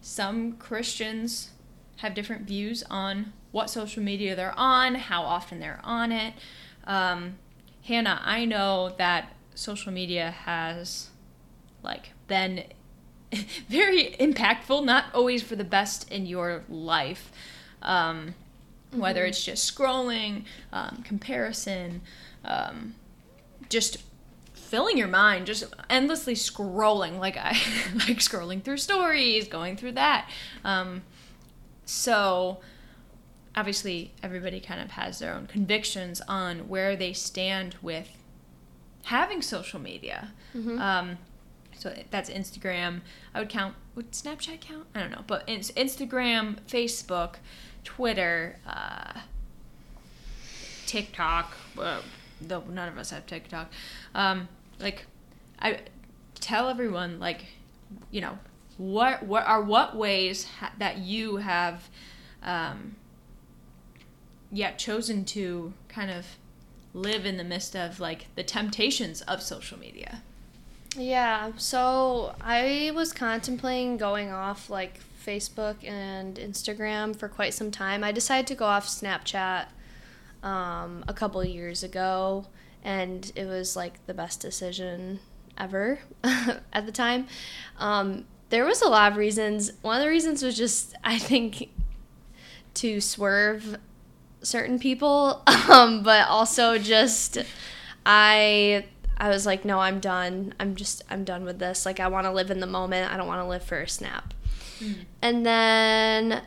some Christians have different views on what social media they're on, how often they're on it. Um, Hannah, I know that social media has like been very impactful, not always for the best in your life. Um, Whether it's just scrolling, um, comparison, um, just filling your mind just endlessly scrolling like i like scrolling through stories going through that um, so obviously everybody kind of has their own convictions on where they stand with having social media um, so that's instagram i would count would snapchat count i don't know but instagram facebook twitter uh, TikTok. Well, though none of us have TikTok. Um, like, I tell everyone like, you know, what what are what ways ha- that you have, um, yeah, chosen to kind of live in the midst of like the temptations of social media. yeah. So I was contemplating going off like Facebook and Instagram for quite some time. I decided to go off Snapchat um, a couple years ago, and it was like the best decision ever at the time. Um, there was a lot of reasons. One of the reasons was just I think to swerve certain people, um, but also just I I was like, no, I'm done. I'm just I'm done with this. Like I want to live in the moment. I don't want to live for a snap. And then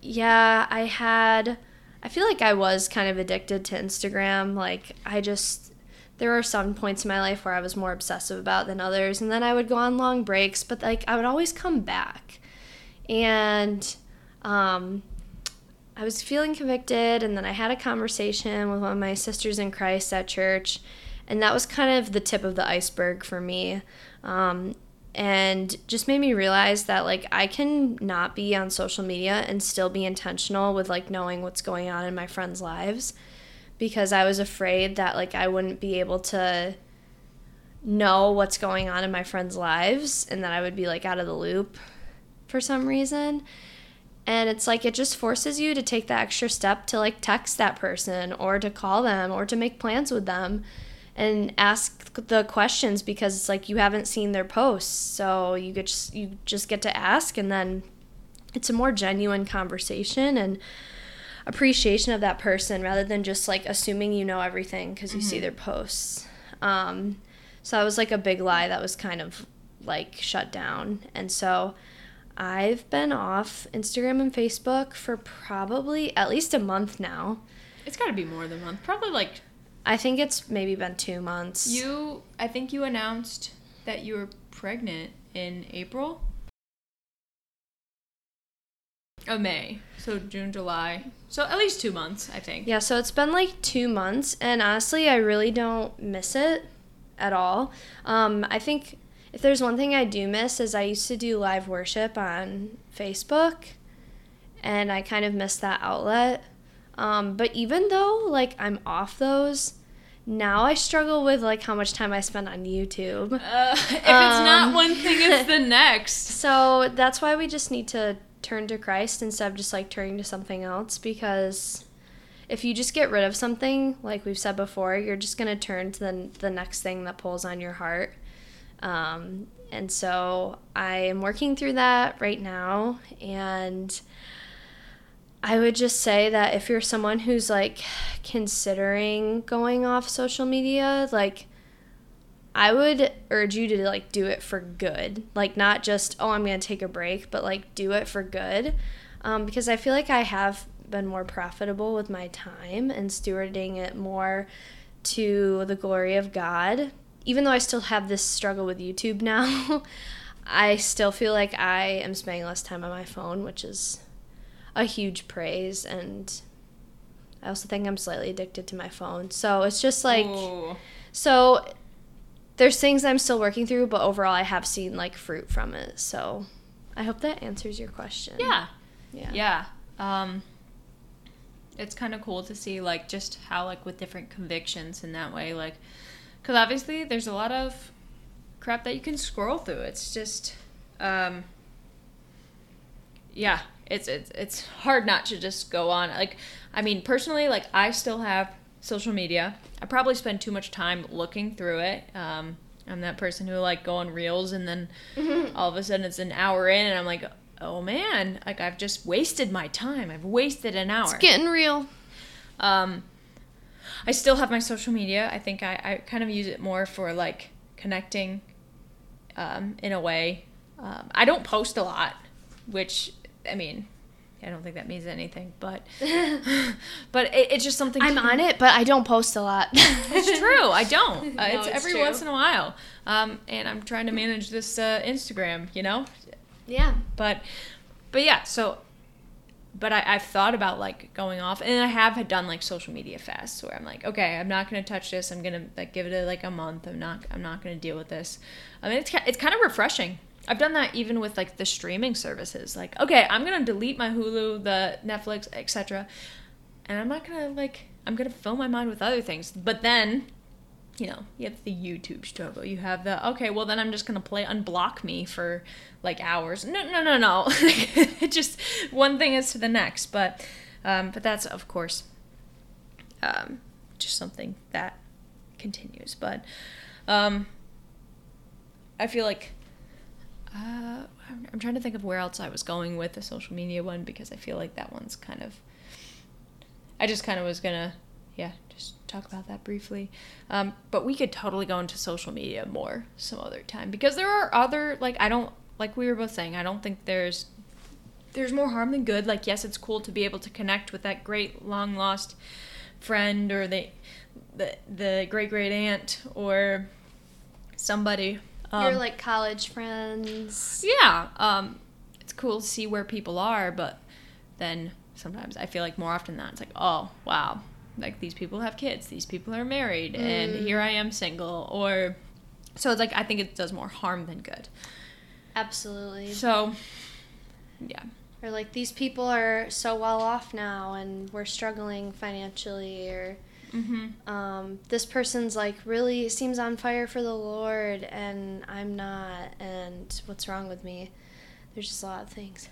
yeah, I had I feel like I was kind of addicted to Instagram. Like I just there were some points in my life where I was more obsessive about than others and then I would go on long breaks, but like I would always come back. And um I was feeling convicted and then I had a conversation with one of my sisters in Christ at church and that was kind of the tip of the iceberg for me. Um and just made me realize that like I can not be on social media and still be intentional with like knowing what's going on in my friends' lives because I was afraid that like I wouldn't be able to know what's going on in my friends' lives and that I would be like out of the loop for some reason. And it's like it just forces you to take the extra step to like text that person or to call them or to make plans with them and ask the questions because it's like you haven't seen their posts. So you get just, you just get to ask and then it's a more genuine conversation and appreciation of that person rather than just like assuming you know everything because you see their posts. Um, so that was like a big lie that was kind of like shut down. And so I've been off Instagram and Facebook for probably at least a month now. It's got to be more than a month. Probably like I think it's maybe been two months. you. I think you announced that you were pregnant in April. Oh, May. So June, July. So at least two months, I think. Yeah, so it's been like two months, and honestly, I really don't miss it at all. Um, I think if there's one thing I do miss is I used to do live worship on Facebook, and I kind of miss that outlet. Um, but even though like I'm off those, now I struggle with like how much time I spend on YouTube. Uh, if it's not Um, one thing, it's the next. So that's why we just need to turn to Christ instead of just like turning to something else because if you just get rid of something, like we've said before, you're just going to turn to the, the next thing that pulls on your heart. Um, and so I am working through that right now. And I would just say that if you're someone who's like considering going off social media, like, I would urge you to like do it for good. Like not just oh I'm going to take a break, but like do it for good. Um, because I feel like I have been more profitable with my time and stewarding it more to the glory of God. Even though I still have this struggle with YouTube now, I still feel like I am spending less time on my phone, which is a huge praise and I also think I'm slightly addicted to my phone. So it's just like Ooh. so there's things I'm still working through, but overall I have seen like fruit from it. So I hope that answers your question. Yeah. Yeah. Yeah. Um, it's kind of cool to see like just how like with different convictions in that way, like, because obviously there's a lot of crap that you can scroll through. It's just, um, yeah, it's it's it's hard not to just go on. Like, I mean, personally, like I still have social media. I probably spend too much time looking through it. Um, I'm that person who like go on reels and then all of a sudden it's an hour in and I'm like, oh man, like I've just wasted my time. I've wasted an hour. It's getting real. Um, I still have my social media. I think I, I kind of use it more for like connecting um, in a way. Um, I don't post a lot, which, I mean, I don't think that means anything, but but it, it's just something. I'm to- on it, but I don't post a lot. It's true. I don't. Uh, No, it's, it's every true. once in a while, um, and I'm trying to manage this uh, Instagram. You know, yeah. but but yeah so but I, i've thought about like going off and i have done like social media fasts where i'm like okay i'm not to touch this. I'm to like give it a, like a month. I'm not i'm not to deal with this. I mean it's, it's kind of refreshing. I've done that even with like the streaming services like okay i'm to delete my hulu the netflix etc and i'm not to like i'm to fill my mind with other things. But then you know, you have the YouTube struggle. You have the okay, well then I'm just gonna play unblock me for like hours. No, no, no, no. it just one thing is to the next. But, um, but that's of course, um, just something that continues. But, um, I feel like. Uh, I'm, I'm trying to think of where else I was going with the social media one because I feel like that one's kind of. I just kind of was gonna, yeah, just talk about that briefly. Um, but we could totally go into social media more some other time because there are other like I don't like we were both saying I don't think there's there's more harm than good. Like yes, it's cool to be able to connect with that great long lost friend or the the the great great aunt or somebody. Um, Your like college friends. yeah, um, it's cool to see where people are, but then sometimes I feel like more often than not, it's like, oh wow, like these people have kids, these people are married, and Mm. here I am single, or so it's like I think it does more harm than good. Absolutely. So, yeah, Or like these people are so well off now and we're struggling financially or mm-hmm. um, this person's like really seems on fire for the Lord and I'm not and what's wrong with me? There's just a lot of things.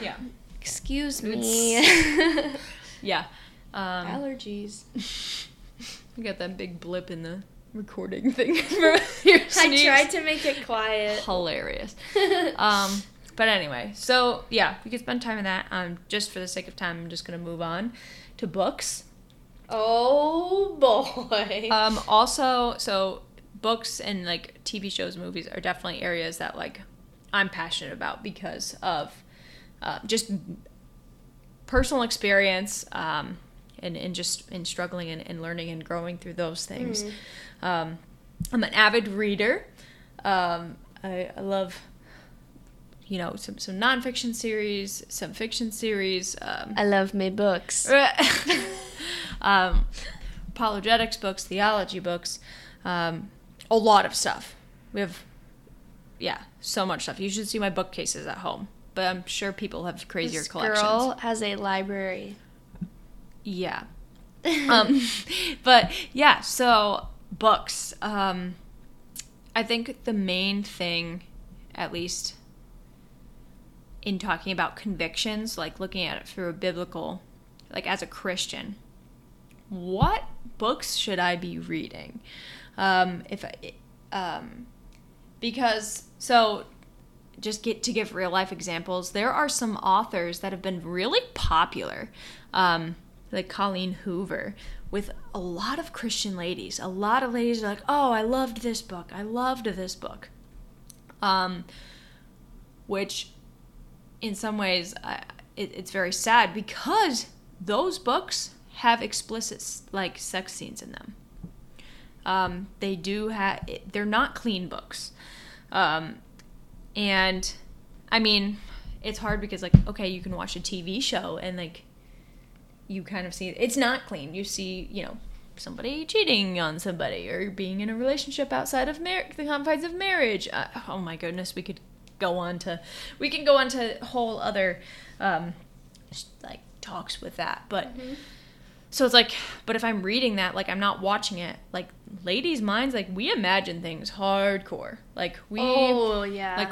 yeah, Excuse me. yeah. Um, Allergies. you got that big blip in the recording thing. I tried to make it quiet. hilarious. um, but anyway, so yeah, we could spend time in that. Um, just for the sake of time, I'm just gonna move on to books. oh boy. Um, also, so books and like TV shows, movies are definitely areas that like I'm passionate about because of uh, just personal experience um, and, and just in struggling and, and learning and growing through those things. Mm. Um, I'm an avid reader. Um, I, I love, you know, some, some nonfiction series, some fiction series. Um, I love my books. um, apologetics books, theology books, um, a lot of stuff. We have, yeah, so much stuff. You should see my bookcases at home, but I'm sure people have crazier This collections. girl has a library. Yeah. um, but yeah, so books. Um, I think the main thing, at least in talking about convictions, like looking at it through a biblical, like as a Christian, what books should I be reading? Um, if I, um, because so just get to give real life examples, there are some authors that have been really popular, um, like Colleen Hoover, with a lot of Christian ladies. A lot of ladies are like, "Oh, I loved this book. I loved this book," um, which, in some ways, I, it, it's very sad because those books have explicit like sex scenes in them. Um, they do have. They're not clean books. Um, and I mean, it's hard because like okay, you can watch a TV show and like you kind of see it's not clean. You see, you know, somebody cheating on somebody or being in a relationship outside of mar- the confines of marriage. Uh, oh my goodness, we could go on to we can go on to whole other um, like talks with that, but. So it's like, but if I'm reading that, like I'm not watching it. Like ladies' minds, like we imagine things hardcore. Like we, oh yeah. like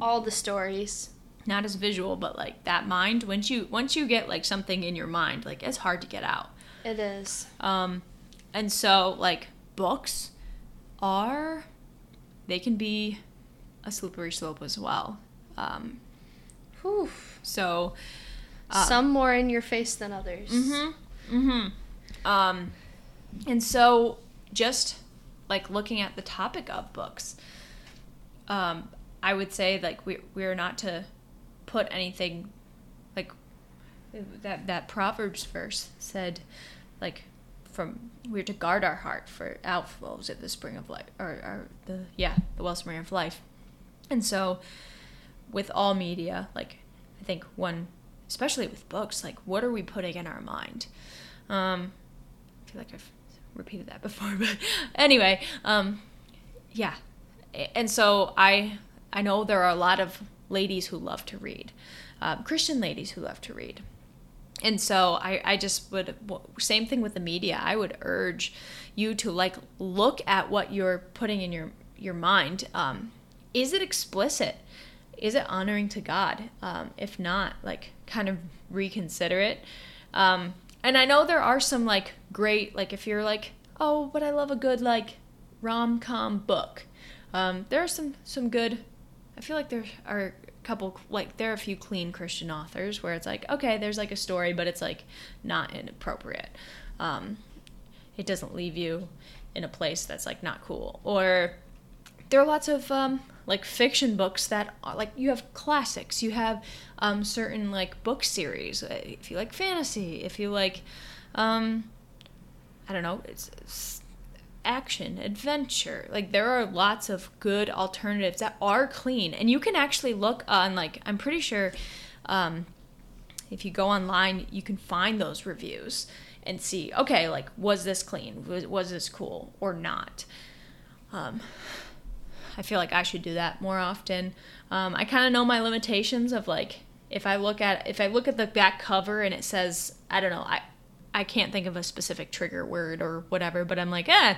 all the stories. Not as visual, but like that mind. Once you once you get like something in your mind, like it's hard to get out. It is. Um, and so like books are, they can be a slippery slope as well. Um, Whew. so. uh, Some more in your face than others. Mm-hmm. Mm-hmm. Um, and so just like looking at the topic of books, um, I would say like we we're not to put anything like that that Proverbs verse said like from we're to guard our heart for outflows at the spring of life or, or the yeah the wellspring of life. And so with all media like i think one especially with books like what are we putting in our mind? Um i feel like i've repeated that before but anyway um yeah. And so i i know there are a lot of ladies who love to read um, christian ladies who love to read. And so I, I just would same thing with the media. I would urge you to like look at what you're putting in your your mind. Um, is it explicit? Is it honoring to god? Um, if not like kind of reconsider it. Um, and i know there are some like great like if you're like oh but i love a good like rom-com book um, there are some some good i feel like there are a couple like there are a few clean christian authors where it's like okay there's like a story but it's like not inappropriate. Um, it doesn't leave you in a place that's like not cool. Or there are lots of um, like fiction books that are like you have classics. You have um, certain like book series. Uh, if you like fantasy if you like um, i don't know it's, it's action, adventure. Like there are lots of good alternatives that are clean, and you can actually look on like I'm pretty sure um, if you go online, you can find those reviews and see okay, like was this clean? Was, was this cool or not? Um, I feel like I should do that more often. Um, I kind of know my limitations of like if I look at if I look at the back cover and it says I don't know I I can't think of a specific trigger word or whatever, but I'm like, eh,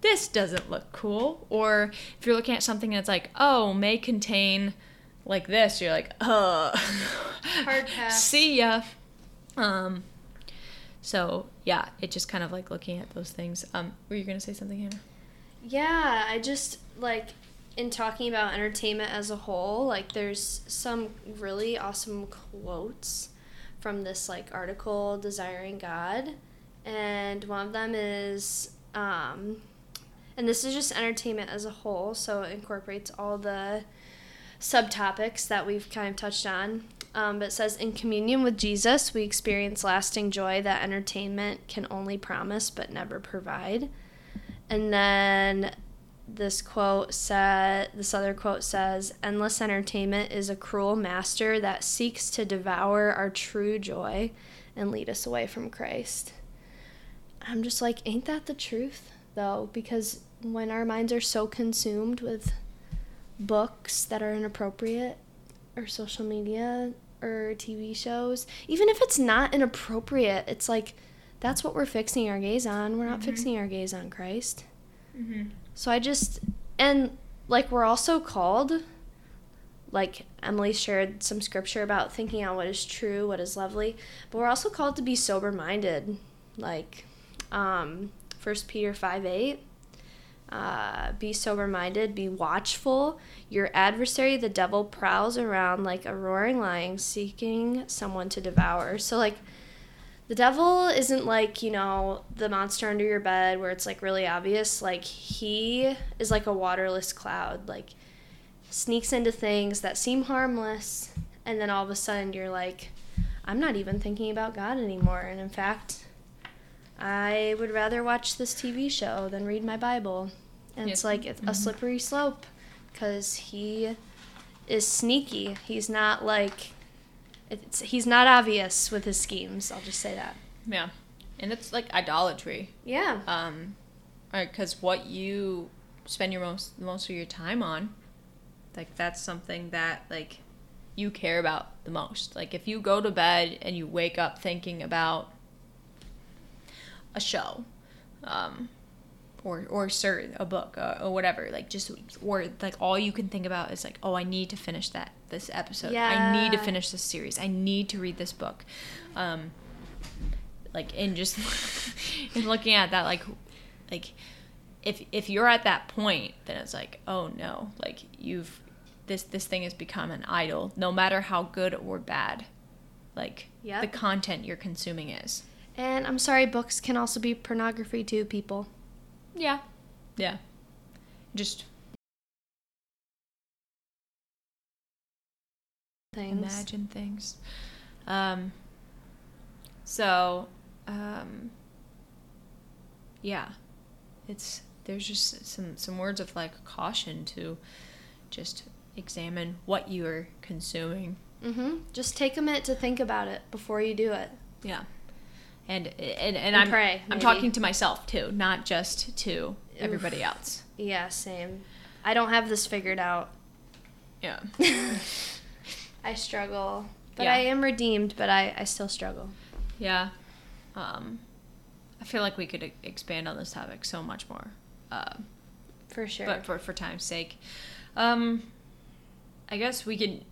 this doesn't look cool. Or if you're looking at something and it's like, oh, may contain like this, you're like, uh, Hard pass. see ya. Um, so yeah, it just kind of like looking at those things. Um, were you gonna say something, Hannah? Yeah, I just like in talking about entertainment as a whole, like there's some really awesome quotes from this like article desiring god and one of them is um and this is just entertainment as a whole, so it incorporates all the subtopics that we've kind of touched on. Um, but it says, in communion with Jesus, we experience lasting joy that entertainment can only promise but never provide. And then this quote said, this other quote says, endless entertainment is a cruel master that seeks to devour our true joy and lead us away from Christ. I'm just like, ain't that the truth, though? Because when our minds are so consumed with books that are inappropriate or social media or TV shows, even if it's not inappropriate, it's like that's what we're fixing our gaze on. We're not mm-hmm. fixing our gaze on Christ. Mm-hmm. So I just, and like we're also called, like Emily shared some scripture about thinking out what is true, what is lovely, but we're also called to be sober minded. Like um, 1 Peter 5 8 uh, be sober minded, be watchful. Your adversary, the devil, prowls around like a roaring lion seeking someone to devour. So, like, the devil isn't like, you know, the monster under your bed where it's like really obvious. Like, he is like a waterless cloud. Like, sneaks into things that seem harmless, and then all of a sudden you're like, I'm not even thinking about God anymore. And in fact, I would rather watch this TV show than read my Bible and it's like it's mm-hmm. a slippery slope because he is sneaky. He's not like it's he's not obvious with his schemes. I'll just say that. Yeah, and it's like idolatry. Yeah. Um, because what you spend your most most of your time on, like that's something that like you care about the most. Like if you go to bed and you wake up thinking about a show, um, or or cert a book uh, or whatever like just or like all you can think about is like oh i need to finish that this episode yeah. i need to finish this series i need to read this book um like in just in looking at that like like if if you're at that point then it's like oh no like you've this this thing has become an idol no matter how good or bad like yep. the content you're consuming is and i'm sorry books can also be pornography too people yeah. Yeah. Just things. Imagine things. Um so um yeah. It's there's just some some words of like caution to just examine what you're consuming. Mm-hmm. Just take a minute to think about it before you do it. Yeah and and, and, and I'm pray, I'm talking to myself too, not just to everybody else. Yeah, same. I don't have this figured out. Yeah. I struggle, but yeah. I am redeemed. But I I still struggle. Yeah. Um, I feel like we could expand on this topic so much more. Uh, for sure. But for for time's sake, um, I guess we could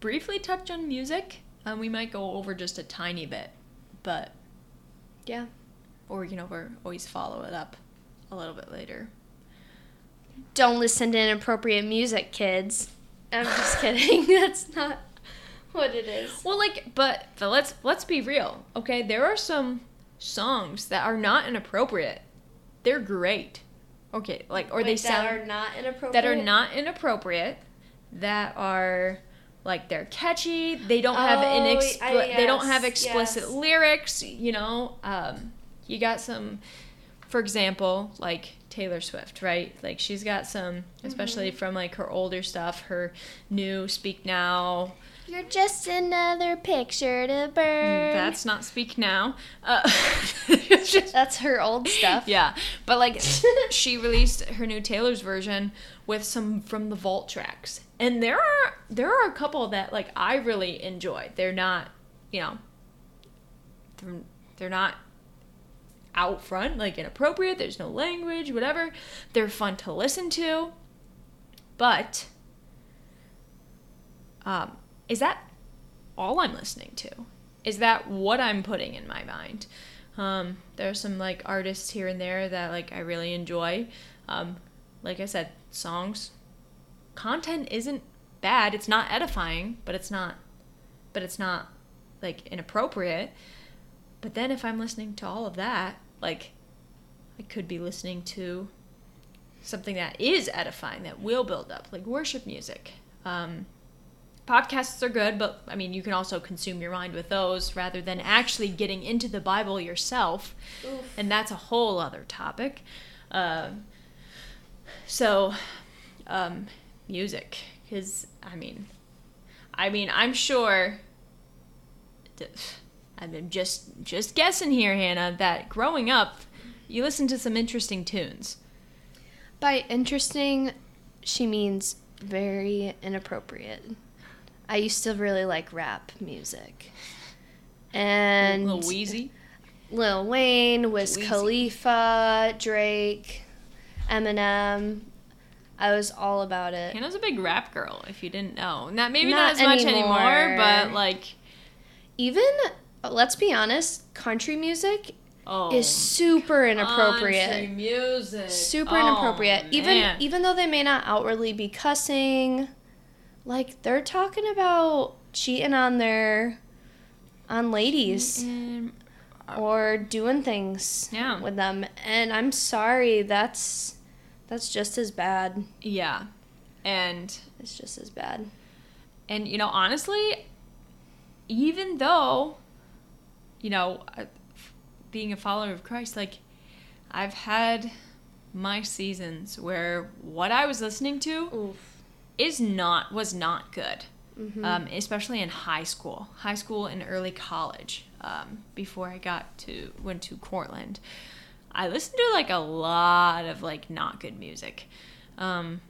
briefly touch on music. Um, we might go over just a tiny bit, but yeah. Or, you know, we're always follow it up a little bit later. Don't listen to inappropriate music, kids. I'm just kidding. That's not what it is. Well, like, but, but let's let's be real, okay? There are some songs that are not inappropriate. They're great. Okay, like or Wait, they sound that are not inappropriate. That are not inappropriate. That are like they're catchy. They don't have oh, an yes, they don't have explicit yes. lyrics. You know, um, you got some, for example, like Taylor Swift, right? Like she's got some, especially mm-hmm. from like her older stuff, her new "Speak Now." You're just another picture to burn. That's not Speak Now. Uh, That's her old stuff. Yeah, but like she released her new Taylor's version with some from the Vault tracks, and there are there are a couple that like I really enjoy. They're not, you know, they're, they're not out front like inappropriate. There's no language, whatever. They're fun to listen to, but um, is that all I'm listening to? Is that what I'm putting in my mind? Um, there are some like artists here and there that like I really enjoy. Um, like I said, songs, content isn't bad. It's not edifying, but it's not, but it's not like inappropriate. But then if I'm listening to all of that, like I could be listening to something that is edifying, that will build up, like worship music. Um, podcasts are good, but I mean, you can also consume your mind with those rather than actually getting into the Bible yourself. Oof. And that's a whole other topic. Um so, um, music, because I mean, I mean, I'm sure. I'm just just guessing here, Hannah. That growing up, you listened to some interesting tunes. By interesting, she means very inappropriate. I used to really like rap music. And Weezy. Lil Wayne, Wiz Weezy. Khalifa, Drake, Eminem. I was all about it. Hannah's a big rap girl. If you didn't know, not maybe not, Not as much anymore, anymore. but like, Even, let's be honest, country music oh, is super inappropriate. country music, super Oh, inappropriate. Even even though they may not outwardly be cussing, like they're talking about cheating on their on ladies or doing things Yeah. with them. And I'm sorry, that's that's just as bad. yeah, and It's just as bad. And you know, honestly, even though, you know, being a follower of Christ, like I've had my seasons where what I was listening to Oof. Is not was not good, Mhm. um, especially in high school, high school and early college. Um, before I got to went to Cortland, I listened to like a lot of like not good music. Um,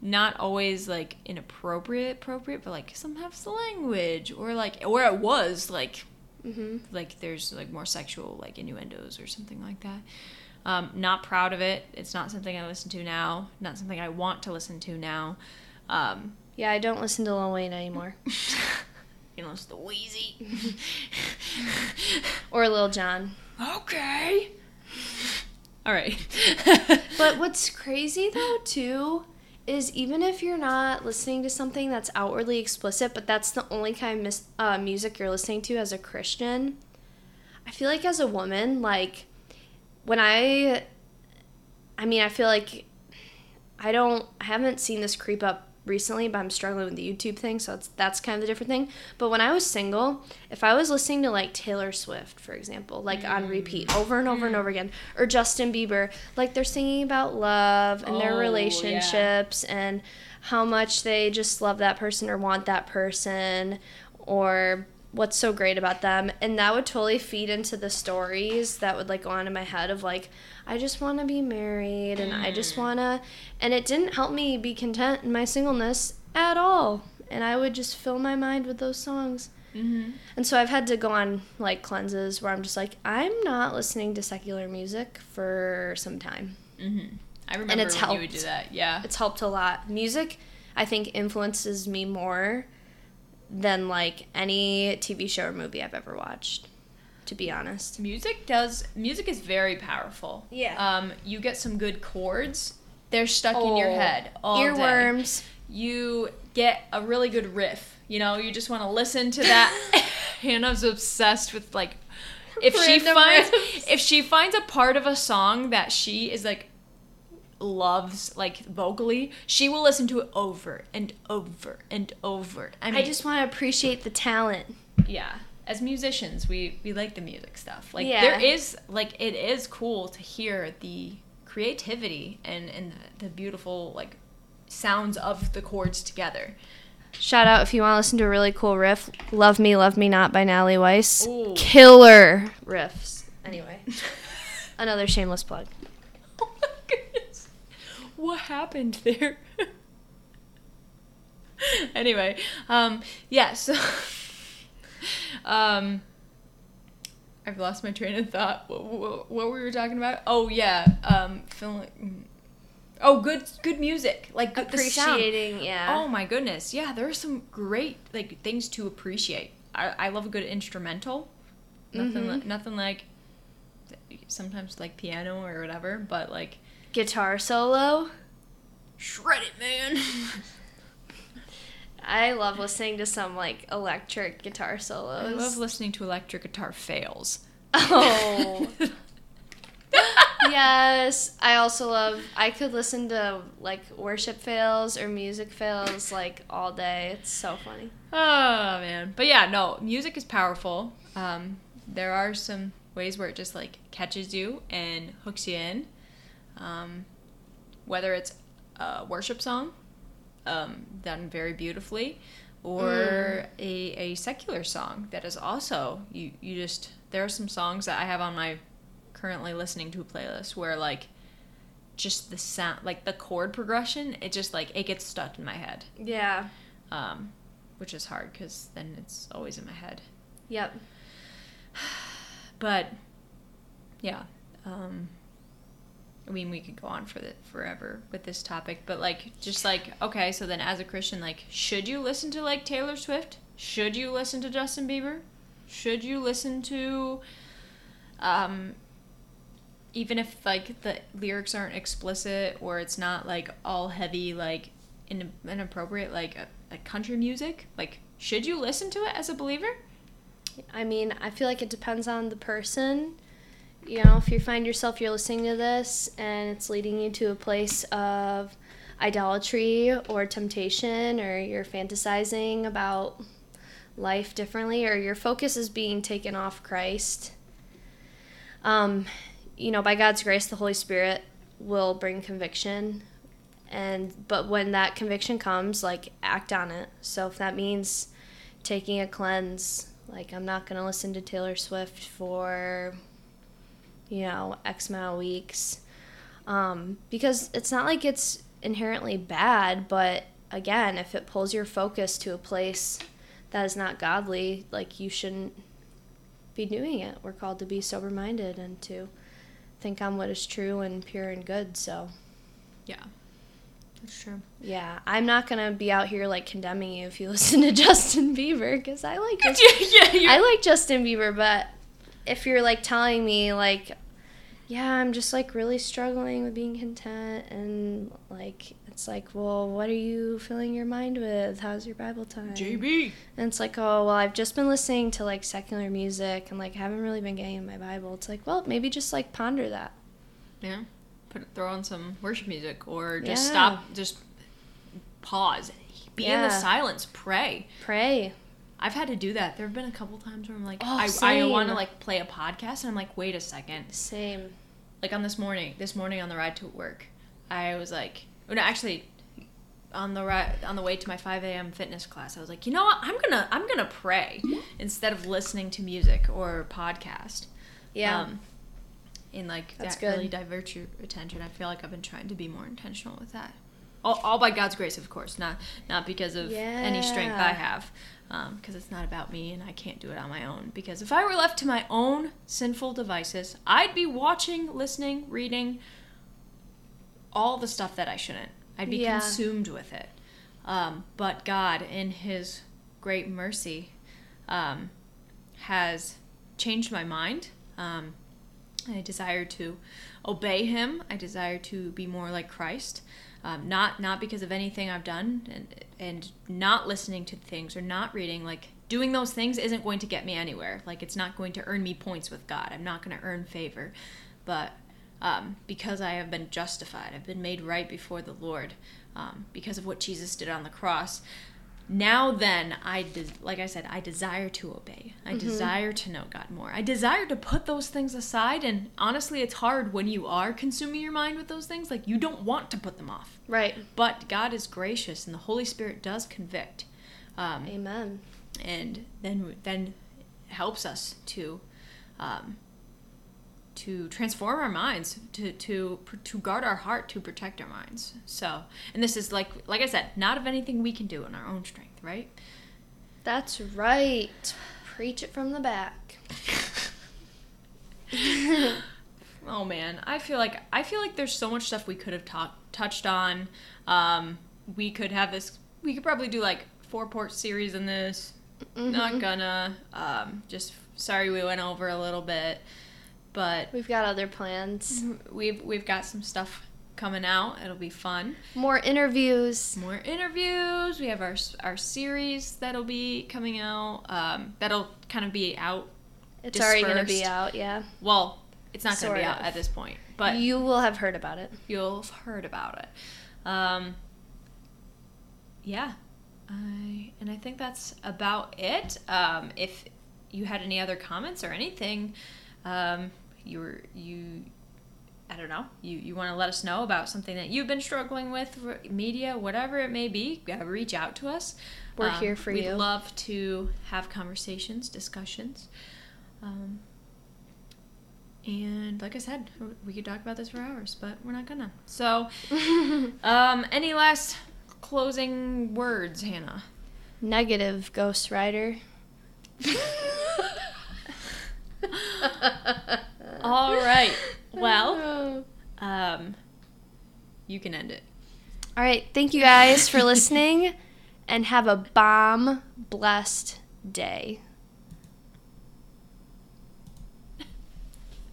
not always like inappropriate appropriate but like sometimes the language or like or it was like Mhm. like there's like more sexual like innuendos or something like that um, not proud of it. It's not something i listen to now. Not something i want to listen to now. Um, Yeah, I don't listen to Lil Wayne anymore. you know it's the Weezy or Lil Jon. okay. All right. But what's crazy though too is even if you're not listening to something that's outwardly explicit, but that's the only kind of mis- uh, music you're listening to as a Christian, I feel like as a woman, like when I, I mean, I feel like I don't, I haven't seen this creep up recently, but I'm struggling with the YouTube thing, so that's that's kind of the different thing. But when I was single, if I was listening to like Taylor Swift, for example, like on mm. repeat over and over and over again, or Justin Bieber, like they're singing about love and Oh, their yeah. relationships and how much they just love that person or want that person or what's so great about them. And that would totally feed into the stories that would like go on in my head of like i just want to be married and i just want to and it didn't help me be content in my singleness at all. And i would just fill my mind with those songs. Mm-hmm. and so i've had to go on like cleanses where i'm just like i'm not listening to secular music for some time. Mm-hmm. i remember and it's when you would do that. Yeah. It's helped a lot. Music, I think, influences me more than like any TV show or movie I've ever watched. To be honest. music does music is very powerful Yeah. um you get some good chords they're stuck in your Oh, head all day. Earworms. you get a really good riff. You know, you just want to listen to that. Hannah's obsessed with like if she finds riffs. if she finds a part of a song that she is like loves like vocally, she will listen to it over and over and over. I mean, I just want to appreciate the talent. yeah. As musicians, we we like the music stuff. Like Yeah. there is like it is cool to hear the creativity and and the, the beautiful like sounds of the chords together. Shout out if you want to listen to a really cool riff. Love Me, Love Me Not by Natalie Weiss. Ooh. Killer riffs. Anyway, another shameless plug. What happened there? anyway, um, yeah, so um I've lost my train of thought. What, what, what we were talking about? Oh yeah, um feeling Oh, good good music. Like good. Appreciating, yeah. Oh my goodness. Yeah, there are some great like things to appreciate. I, I love a good instrumental. Nothing Mhm. li- nothing like sometimes like piano or whatever, but like Guitar solo. shred it, man. I love listening to some like electric guitar solos. I love listening to electric guitar fails. Oh. yes, I also love. I could listen to like worship fails or music fails like all day. It's so funny. Oh man, but yeah, no, music is powerful. Um, there are some ways where it just like catches you and hooks you in. Um, whether it's a worship song um, done very beautifully, or Mm. a, a secular song that is also you you just there are some songs that I have on my currently listening to playlist where like just the sound like the chord progression it just like it gets stuck in my head Yeah. um, which is hard because then it's always in my head. Yep. But yeah, um, I mean, we could go on for the, forever with this topic, but like, just like, okay, so then as a Christian, like, should you listen to like Taylor Swift? Should you listen to Justin Bieber? Should you listen to, um, even if like the lyrics aren't explicit or it's not like all heavy, like in, inappropriate, like a, like country music? Like, should you listen to it as a believer? I mean, I feel like it depends on the person. You know, if you find yourself you're listening to this and it's leading you to a place of idolatry or temptation or you're fantasizing about life differently or your focus is being taken off Christ. Um, you know, by God's grace the Holy Spirit will bring conviction and but when that conviction comes, like act on it. So if that means taking a cleanse, like I'm not gonna listen to Taylor Swift for you know X amount of weeks, um, because it's not like it's inherently bad, but again, if it pulls your focus to a place that is not godly, like you shouldn't be doing it. We're called to be sober minded and to think on what is true and pure and good. So Yeah, that's true. yeah, I'm not gonna be out here like condemning you if you listen to Justin Bieber because I like Justin. yeah, I like Justin Bieber, but if you're like telling me like, yeah, I'm just like really struggling with being content, and like it's like, well, what are you filling your mind with? How's your Bible time? JB. And it's like, oh, well, I've just been listening to like secular music and like haven't really been getting in my Bible. It's like, well, maybe just like ponder that. Yeah, put throw on some worship music or just Yeah. stop, just pause, be in the silence, pray. Pray. I've had to do that. There have been a couple times where I'm like, Oh, I, I want to like play a podcast, and I'm like, wait a second. Same. Like on this morning, this morning on the ride to work, I was like, oh, no, actually, on the ride on the way to my 5 a.m. fitness class, I was like, you know what? I'm gonna I'm gonna pray instead of listening to music or podcast. Yeah. Um, and like That's that good. really divert your attention. I feel like I've been trying to be more intentional with that. All, all by God's grace, of course, not not because of any strength I have, because it's not about me and I can't do it on my own. Because if I were left to my own sinful devices, I'd be watching, listening, reading all the stuff that I shouldn't. I'd be Yeah. consumed with it. Um, but God, in His great mercy, um, has changed my mind. Um, I desire to obey Him. I desire to be more like Christ. Um, not not because of anything I've done, and and not listening to things or not reading. Like doing those things isn't going to get me anywhere. Like it's not going to earn me points with God. I'm not going to earn favor, but um, because I have been justified, I've been made right before the Lord um, because of what Jesus did on the cross. Now then, I des- like I said, I desire to obey. I desire to know God more. I desire to put those things aside. And honestly, it's hard when you are consuming your mind with those things. Like you don't want to put them off. Right. But God is gracious, and the Holy Spirit does convict, um, Amen. and then then helps us to um, to transform our minds, to to to guard our heart, to protect our minds. So, and this is like like I said, not of anything we can do in our own strength, right? That's right. Preach it from the back. Oh man, I feel like I feel like there's so much stuff we could have ta- touched on. Um, we could have this. We could probably do like four part series in this. Not Mhm. gonna. Um, just sorry we went over a little bit, but We've got other plans. we've we've got some stuff coming out. It'll be fun. More interviews. More interviews. We have our our series that'll be coming out. Um, that'll kind of be out. It's already going to be out, yeah. Well, it's not going to be out of. at this point, but you will have heard about it. you'll have heard about it. Um, yeah, I and I think that's about it. Um, if you had any other comments or anything, um, you were you. I don't know. You you want to let us know about something that you've been struggling with, media, whatever it may be. Reach out to us. We're Um, here for you. we'd love to have conversations, discussions. Um, and like I said, we could talk about this for hours, but we're not gonna. So, um, any last closing words, Hannah? Negative Ghost Rider. All right. Well, um, you can end it. All right. Thank you guys for listening and have a bomb blessed day.